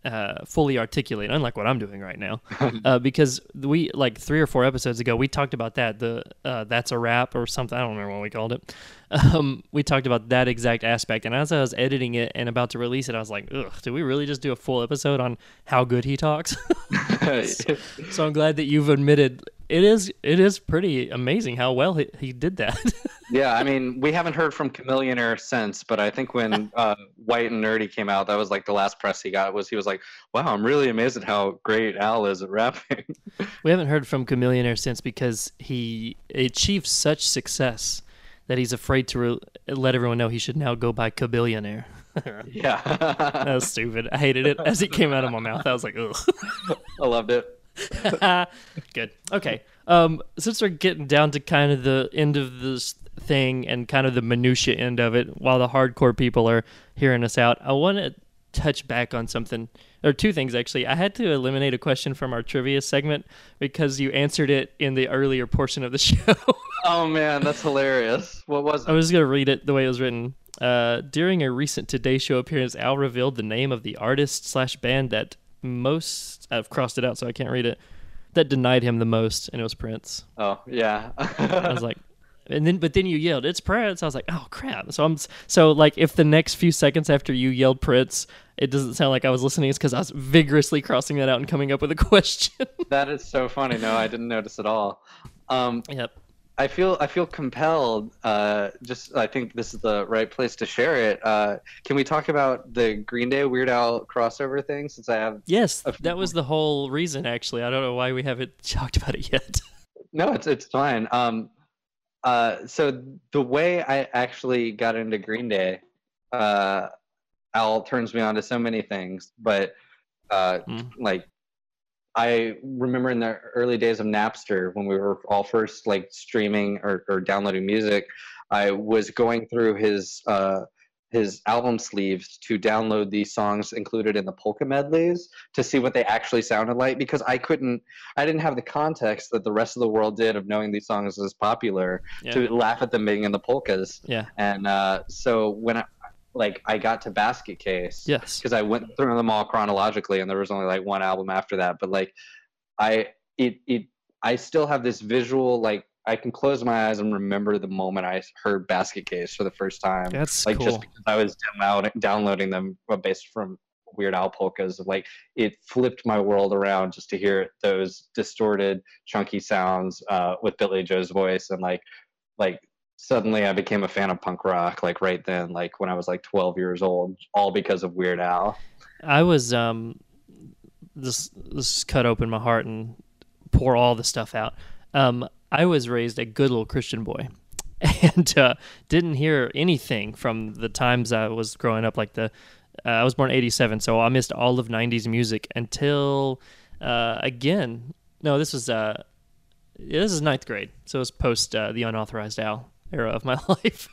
uh, fully articulate, unlike what I'm doing right now. uh, because we like three or four episodes ago, we talked about that. The uh, that's a wrap or something. I don't remember what we called it. Um, we talked about that exact aspect. And as I was editing it and about to release it, I was like, "Ugh, did we really just do a full episode on how good he talks?" so I'm glad that you've admitted it is it is pretty amazing how well he, he did that. yeah, I mean, we haven't heard from Chamillionaire since, but I think when uh, White and Nerdy came out, that was like the last press he got. Was he was like, "Wow, I'm really amazed at how great Al is at rapping." We haven't heard from Chamillionaire since because he achieved such success that he's afraid to re- let everyone know he should now go by Cabillionaire. yeah, that was stupid. I hated it as it came out of my mouth. I was like, ugh. I loved it. Good. Okay. Um, since we're getting down to kind of the end of this thing and kind of the minutia end of it, while the hardcore people are hearing us out, I want to touch back on something or two things actually. I had to eliminate a question from our trivia segment because you answered it in the earlier portion of the show. Oh man, that's hilarious. What was I it? was going to read it the way it was written. Uh, during a recent Today Show appearance, Al revealed the name of the artist slash band that most I've crossed it out so I can't read it. that denied him the most, and it was Prince. Oh yeah. I was like, and then but then you yelled, "It's Prince!" I was like, "Oh crap!" So I'm so like if the next few seconds after you yelled Prince, it doesn't sound like I was listening, it's because I was vigorously crossing that out and coming up with a question. that is so funny. No, I didn't notice at all. Um, yep. I feel I feel compelled. Uh, just I think this is the right place to share it. Uh, can we talk about the Green Day Weird Al crossover thing? Since I have Yes, that was the whole reason. Actually, I don't know why we haven't talked about it yet. No, it's it's fine. Um, uh, so the way I actually got into Green Day, uh, Al turns me on to so many things, but uh, Mm. like I remember in the early days of Napster when we were all first like streaming or, or downloading music, I was going through his uh, his album sleeves to download the songs included in the polka medleys to see what they actually sounded like because I couldn't I didn't have the context that the rest of the world did of knowing these songs as popular Yeah. to laugh at them being in the polkas. Yeah. And uh, so when I like I got to Basket Case, Yes. because I went through them all chronologically, and there was only like one album after that. But like, I it it I still have this visual like I can close my eyes and remember the moment I heard Basket Case for the first time. That's like cool. just because I was downloading downloading them uh, based from Weird Al polkas. Like it flipped my world around just to hear those distorted, chunky sounds uh, with Billie Joe's voice, and like like suddenly I became a fan of punk rock. Like right then, like when I was like 12 years old, all because of Weird Al. I was um this this cut open my heart and pour all the stuff out. Um I was raised a good little Christian boy and uh, didn't hear anything from the times I was growing up like the uh, I was born 87 so I missed all of 90s music until uh, again no this was uh this is ninth grade so it was post uh, the unauthorized Al era of my life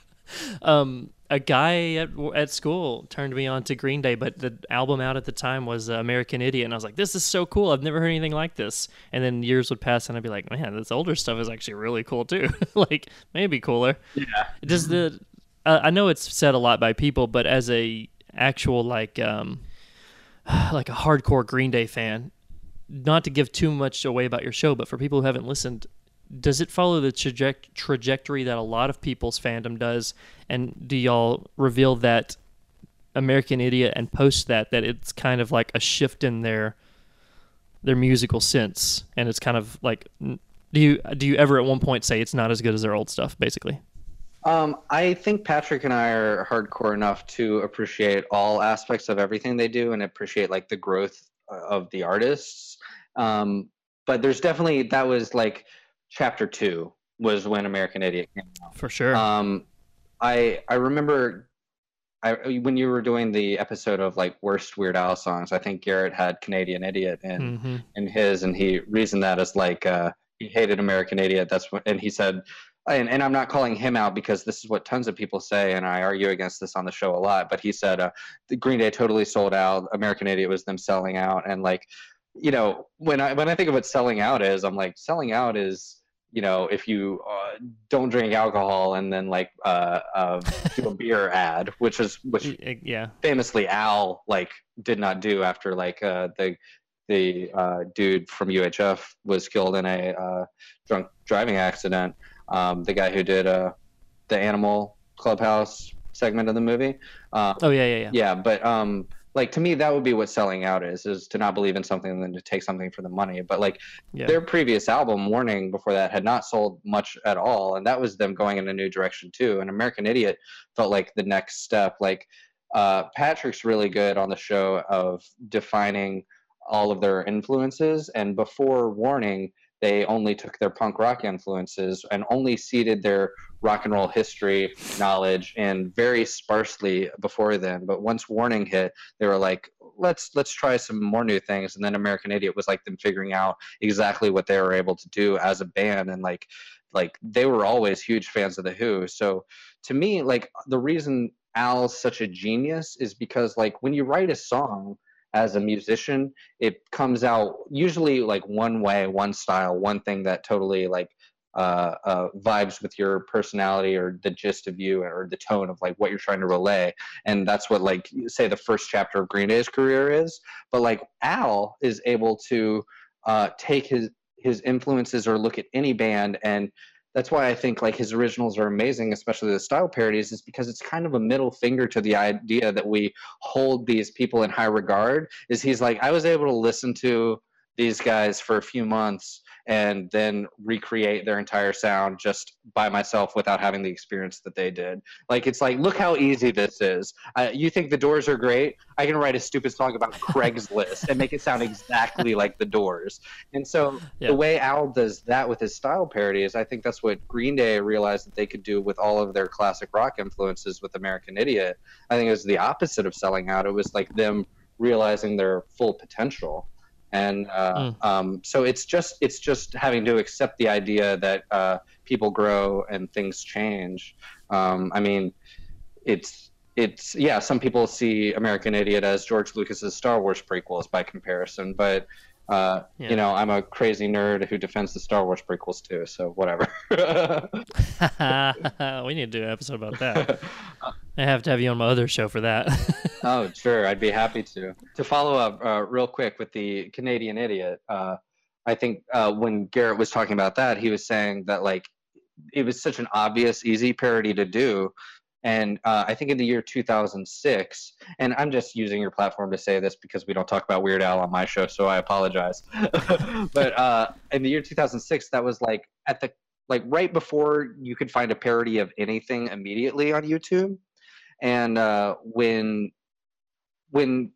um, a guy at, at school turned me on to Green Day, but the album out at the time was uh, American Idiot, and I was like, "This is so cool! I've never heard anything like this." And then years would pass, and I'd be like, "Man, this older stuff is actually really cool too. like maybe cooler." Yeah. Does the uh, I know it's said a lot by people, but as a actual like um like a hardcore Green Day fan, not to give too much away about your show, but for people who haven't listened, does it follow the traje- trajectory that a lot of people's fandom does? And do y'all reveal that American Idiot and post that that it's kind of like a shift in their their musical sense, and it's kind of like do you do you ever at one point say it's not as good as their old stuff, basically? Um, I think Patrick and I are hardcore enough to appreciate all aspects of everything they do and appreciate like the growth uh, of the artists. Um, but there's definitely that was like chapter two was when American Idiot came out. For sure. Um, I I remember I when you were doing the episode of like worst Weird Al songs. I think Garrett had Canadian Idiot in Mhm. in his, and he reasoned that as like uh, he hated American Idiot. That's what, and he said, and, and I'm not calling him out because this is what tons of people say, and I argue against this on the show a lot. But he said uh, the Green Day totally sold out. American Idiot was them selling out, and like, you know, when I when I think of what selling out is, I'm like, selling out is you know if you uh, don't drink alcohol and then like uh, uh, do a beer ad, which is which yeah. famously Al like did not do after like uh, the the uh, dude from UHF was killed in a uh, drunk driving accident. Um, the guy who did uh, the Animal Clubhouse segment of the movie. Uh, Oh yeah, yeah, yeah. yeah, but um, like to me, that would be what selling out is: is to not believe in something and then to take something for the money. But like Yeah. their previous album, Warning, before that, had not sold much at all, and that was them going in a new direction too. And American Idiot felt like the next step. Like uh, Patrick's really good on the show of defining all of their influences, and before Warning. They only took their punk rock influences and only seeded their rock and roll history knowledge in very sparsely before then. But once Warning hit, they were like, let's let's try some more new things. And then American Idiot was like them figuring out exactly what they were able to do as a band and like like they were always huge fans of the Who. So to me, like the reason Al's such a genius is because like when you write a song as a musician, it comes out usually like one way, one style, one thing that totally like uh, uh, vibes with your personality or the gist of you or the tone of like what you're trying to relay. And that's what like say the first chapter of Green Day's career is. But like Al is able to uh, take his his influences or look at any band and that's why I think like his originals are amazing, especially the style parodies, is because it's kind of a middle finger to the idea that we hold these people in high regard. Is he's like, I was able to listen to these guys for a few months and then recreate their entire sound just by myself without having the experience that they did. Like it's like, look how easy this is. Uh, you think the Doors are great? I can write a stupid song about Craigslist and make it sound exactly like the Doors. And so Yeah. the way Al does that with his style parodies, I think that's what Green Day realized that they could do with all of their classic rock influences with American Idiot. I think it was the opposite of selling out. It was like them realizing their full potential. And uh, um, so it's just it's just having to accept the idea that uh, people grow and things change. Um, I mean, it's it's yeah. Some people see American Idiot as George Lucas's Star Wars prequels by comparison, but uh, Yeah. you know, I'm a crazy nerd who defends the Star Wars prequels too. So whatever. we need to do an episode about that. I have to have you on my other show for that. oh, sure, I'd be happy to. To follow up uh, real quick with the Canadian Idiot, uh, I think uh, when Garrett was talking about that, he was saying that like it was such an obvious, easy parody to do. And uh, I think in the year 2006, and I'm just using your platform to say this because we don't talk about Weird Al on my show, so I apologize. but uh, in the year 2006, that was like at the like right before you could find a parody of anything immediately on YouTube. And uh, when when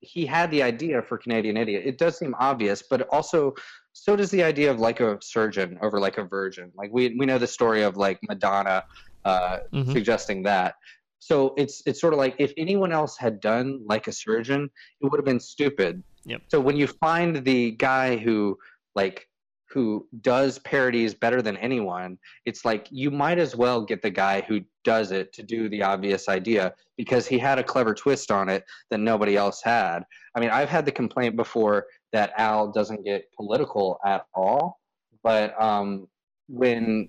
he had the idea for Canadian Idiot, it does seem obvious, but also so does the idea of like a surgeon over like a virgin. Like we we know the story of like Madonna uh, Mhm. suggesting that. So it's it's sort of like if anyone else had done like a surgeon, it would have been stupid. Yep. So when you find the guy who like who does parodies better than anyone, it's like you might as well get the guy who does it to do the obvious idea because he had a clever twist on it that nobody else had. I mean, I've had the complaint before that Al doesn't get political at all, but um, when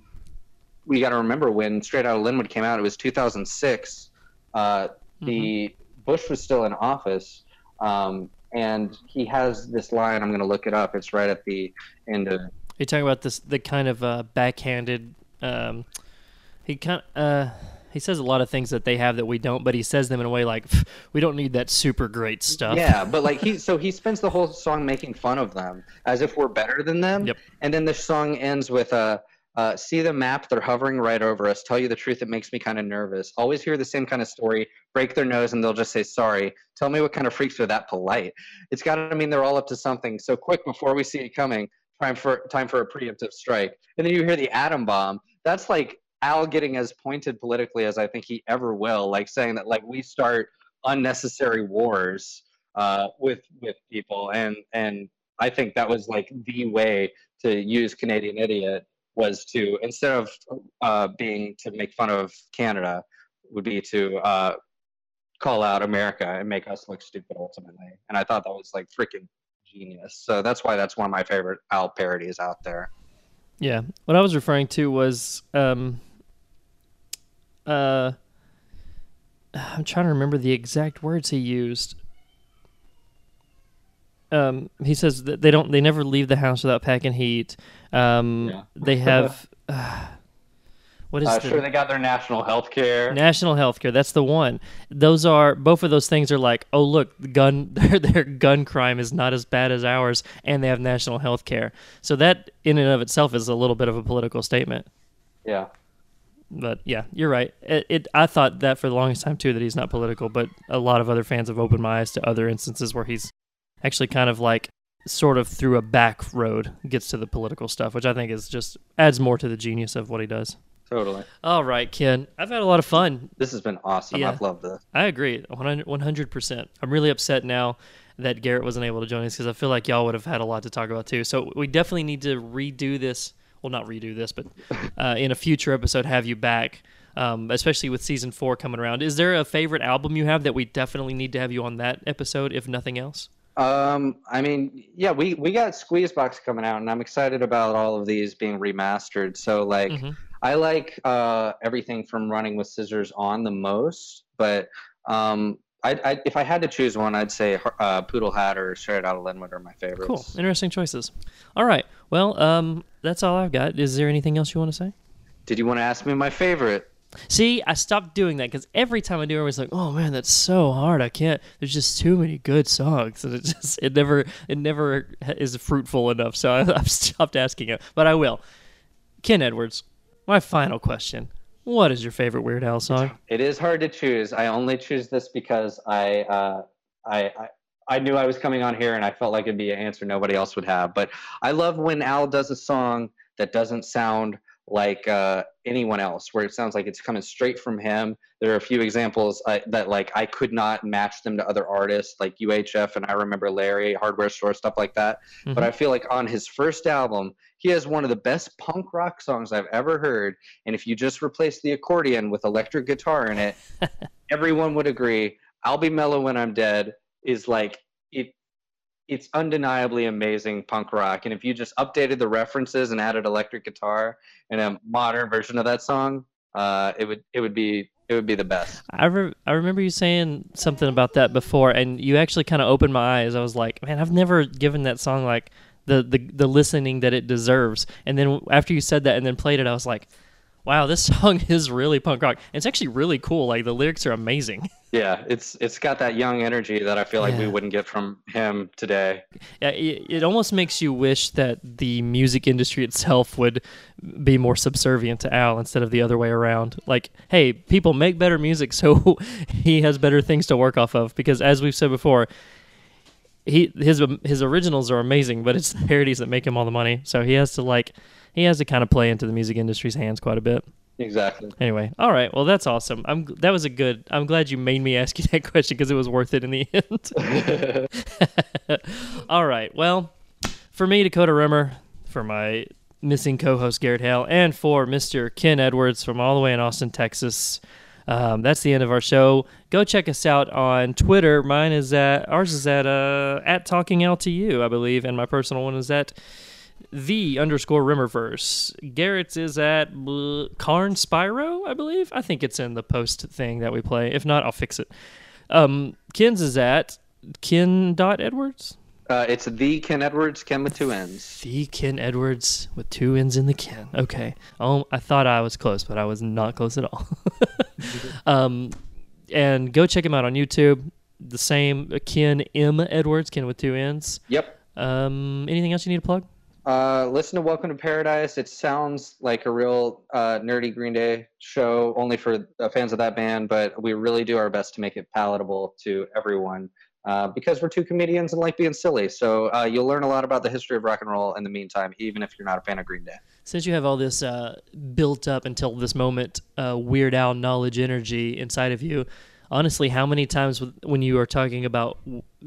we got to remember when Straight Outta Lynwood came out, it was 2006. Uh, The Bush was still in office, um, and he has this line. I'm going to look it up. It's right at the end of you talking about this the kind of uh, backhanded um, he kind uh, he says a lot of things that they have that we don't but he says them in a way like we don't need that super great stuff Yeah, but like he, so he spends the whole song making fun of them as if we're better than them. Yep. And then the song ends with uh, uh, "See the map? They're hovering right over us. Tell you the truth, it makes me kind of nervous. Always hear the same kind of story. Break their nose and they'll just say sorry. Tell me what kind of freaks are that polite. It's got to mean they're all up to something. So quick before we see it coming. Time for time for a preemptive strike. And then you hear the atom bomb. That's like Al getting as pointed politically as I think he ever will. Like saying that like we start unnecessary wars uh, with with people, and and I think that was like the way to use Canadian idiot was to instead of uh, being to make fun of Canada, would be to uh, call out America and make us look stupid ultimately. And I thought that was like freaking genius. So that's why that's one of my favorite Al parodies out there. Yeah. What I was referring to was um uh I'm trying to remember the exact words he used. Um he says that they don't they never leave the house without packing heat. Um Yeah. they have uh, what is Uh, the sure, they got their national health care. National health care, That's the one. Those are both of those things are like, oh look, gun their their gun crime is not as bad as ours, and they have national health care. So that in and of itself is a little bit of a political statement. Yeah. But yeah, you're right. It, it I thought that for the longest time too that he's not political, but a lot of other fans have opened my eyes to other instances where he's actually kind of like sort of through a back road gets to the political stuff, which I think is just adds more to the genius of what he does. Totally. All right, Ken. I've had a lot of fun. This has been awesome. Yeah. I've loved this. I agree, 100 percent. I'm really upset now that Garrett wasn't able to join us because I feel like y'all would have had a lot to talk about too. So we definitely need to redo this. Well, not redo this, but uh, in a future episode, have you back, um, especially with season four coming around. Is there a favorite album you have that we definitely need to have you on that episode, if nothing else? Um, I mean, yeah, we we got Squeezebox coming out, and I'm excited about all of these being remastered. So like, Mhm. I like uh, everything from Running with Scissors on the most, but um, I, I if I had to choose one, I'd say uh, Poodle Hat or Straight Outta Lynwood are my favorites. Cool. Interesting choices. All right. Well, um, that's all I've got. Is there anything else you want to say? Did you want to ask me my favorite? See, I stopped doing that because every time I do, I was like, "Oh man, that's so hard. I can't. There's just too many good songs, and it just it never it never is fruitful enough." So I, I've stopped asking it, but I will. Ken Edwards, my final question: What is your favorite Weird Al song? It is hard to choose. I only choose this because I, uh, I, I, I knew I was coming on here and I felt like it'd be an answer nobody else would have. But I love when Al does a song that doesn't sound like uh, anyone else, where it sounds like it's coming straight from him. There are a few examples uh, that like I could not match them to other artists, like UHF and I remember Larry, Hardware Store, stuff like that. But I feel like on his first album, he has one of the best punk rock songs I've ever heard. And if you just replace the accordion with electric guitar in it, everyone would agree. I'll be mellow when I'm dead is like it. It's undeniably amazing punk rock, and if you just updated the references and added electric guitar in a modern version of that song, uh, it would it would be it would be the best. I re- I remember you saying something about that before, and you actually kind of opened my eyes. I was like, man, I've never given that song like the, the the listening that it deserves. And then after you said that and then played it, I was like, wow, this song is really punk rock. It's actually really cool. Like the lyrics are amazing. Yeah, it's it's got that young energy that I feel like we wouldn't get from him today. Yeah, it, it almost makes you wish that the music industry itself would be more subservient to Al instead of the other way around. Like, hey, people make better music, so he has better things to work off of. Because as we've said before, he his um, his originals are amazing, but it's the parodies that make him all the money. So he has to like he has to kind of play into the music industry's hands quite a bit. Exactly. Anyway, all right. Well, that's awesome. I'm that was a good. I'm glad you made me ask you that question because it was worth it in the end. all right. Well, for me, Dakota Rimmer, for my missing co-host Garrett Hale, and for Mr. Ken Edwards from all the way in Austin, Texas. Um, that's the end of our show. Go check us out on Twitter. Mine is at ours is at uh, at Talking Al to You, I believe, and my personal one is at the underscore Rimmerverse. Garrett's is at bl- Karn Spyro, I believe. I think it's in the post thing that we play. If not, I'll fix it. Um, Ken's is at Ken dot Edwards. Uh, it's the Ken Edwards, Ken with two N's. The Ken Edwards with two N's in the Ken. Okay. Oh, I thought I was close, but I was not close at all. um, and go check him out on YouTube. The same uh, Ken M Edwards, Ken with two N's. Yep. Um, anything else you need to plug? Uh, listen to Welcome to Paradise. It sounds like a real uh, nerdy Green Day show, only for fans of that band, but we really do our best to make it palatable to everyone uh, because we're two comedians and like being silly. So uh, you'll learn a lot about the history of rock and roll in the meantime, even if you're not a fan of Green Day. Since you have all this uh, built up until this moment, uh, Weird Al knowledge energy inside of you, honestly, how many times when you are talking about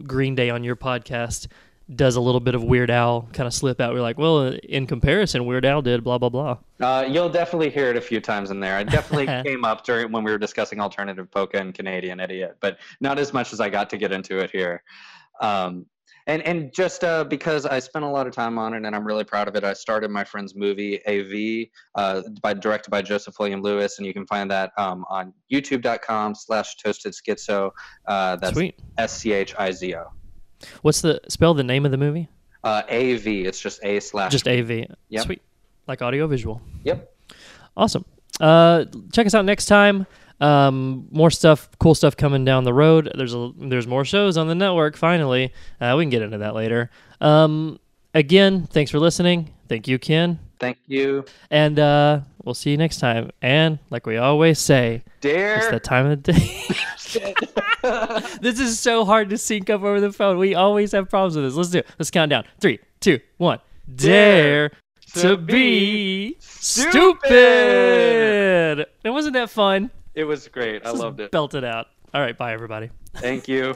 Green Day on your podcast does a little bit of Weird Al kind of slip out? We're like, well, in comparison, Weird Al did blah blah blah. Uh, you'll definitely hear it a few times in there. It definitely came up during when we were discussing alternative polka and Canadian idiot, but not as much as I got to get into it here. Um, and and just uh, because I spent a lot of time on it and I'm really proud of it, I started my friend's movie AV, uh, by directed by Joseph William Lewis, and you can find that um, on YouTube.com/slash Toasted Schizo. Uh, that's. S C H I Z O. What's the spell the name of the movie? Uh, AV. It's just A slash. Just AV. Yep. Sweet. Like audio visual. Yep. Awesome. Uh, check us out next time. Um, more stuff, cool stuff coming down the road. There's a there's more shows on the network. Finally, uh, we can get into that later. Um, again, thanks for listening. Thank you, Ken, Thank you. and uh, we'll see you next time. And like we always say, Dare. it's the time of the day. this is so hard to sync up over the phone. We always have problems with this. Let's do it. Let's count down. Three, two, one. Dare, to be stupid. And wasn't that fun? It was great. I loved it. Belt it out. All right, bye everybody. Thank you.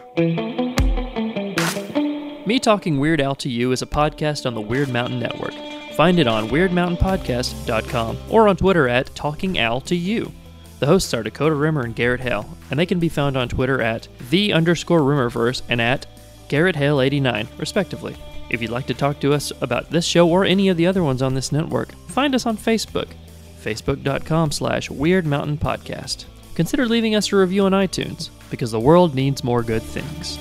Me Talking Weird Al to You is a podcast on the Weird Mountain Network. Find it on weirdmountainpodcast.com or on Twitter at Talking Al to You. The hosts are Dakota Rimmer and Garrett Hale, and they can be found on Twitter at the underscore Rimmerverse and at Garrett Hale 89, respectively. If you'd like to talk to us about this show or any of the other ones on this network, find us on Facebook, facebook.com slash Weird Mountain Podcast. Consider leaving us a review on iTunes. because the world needs more good things.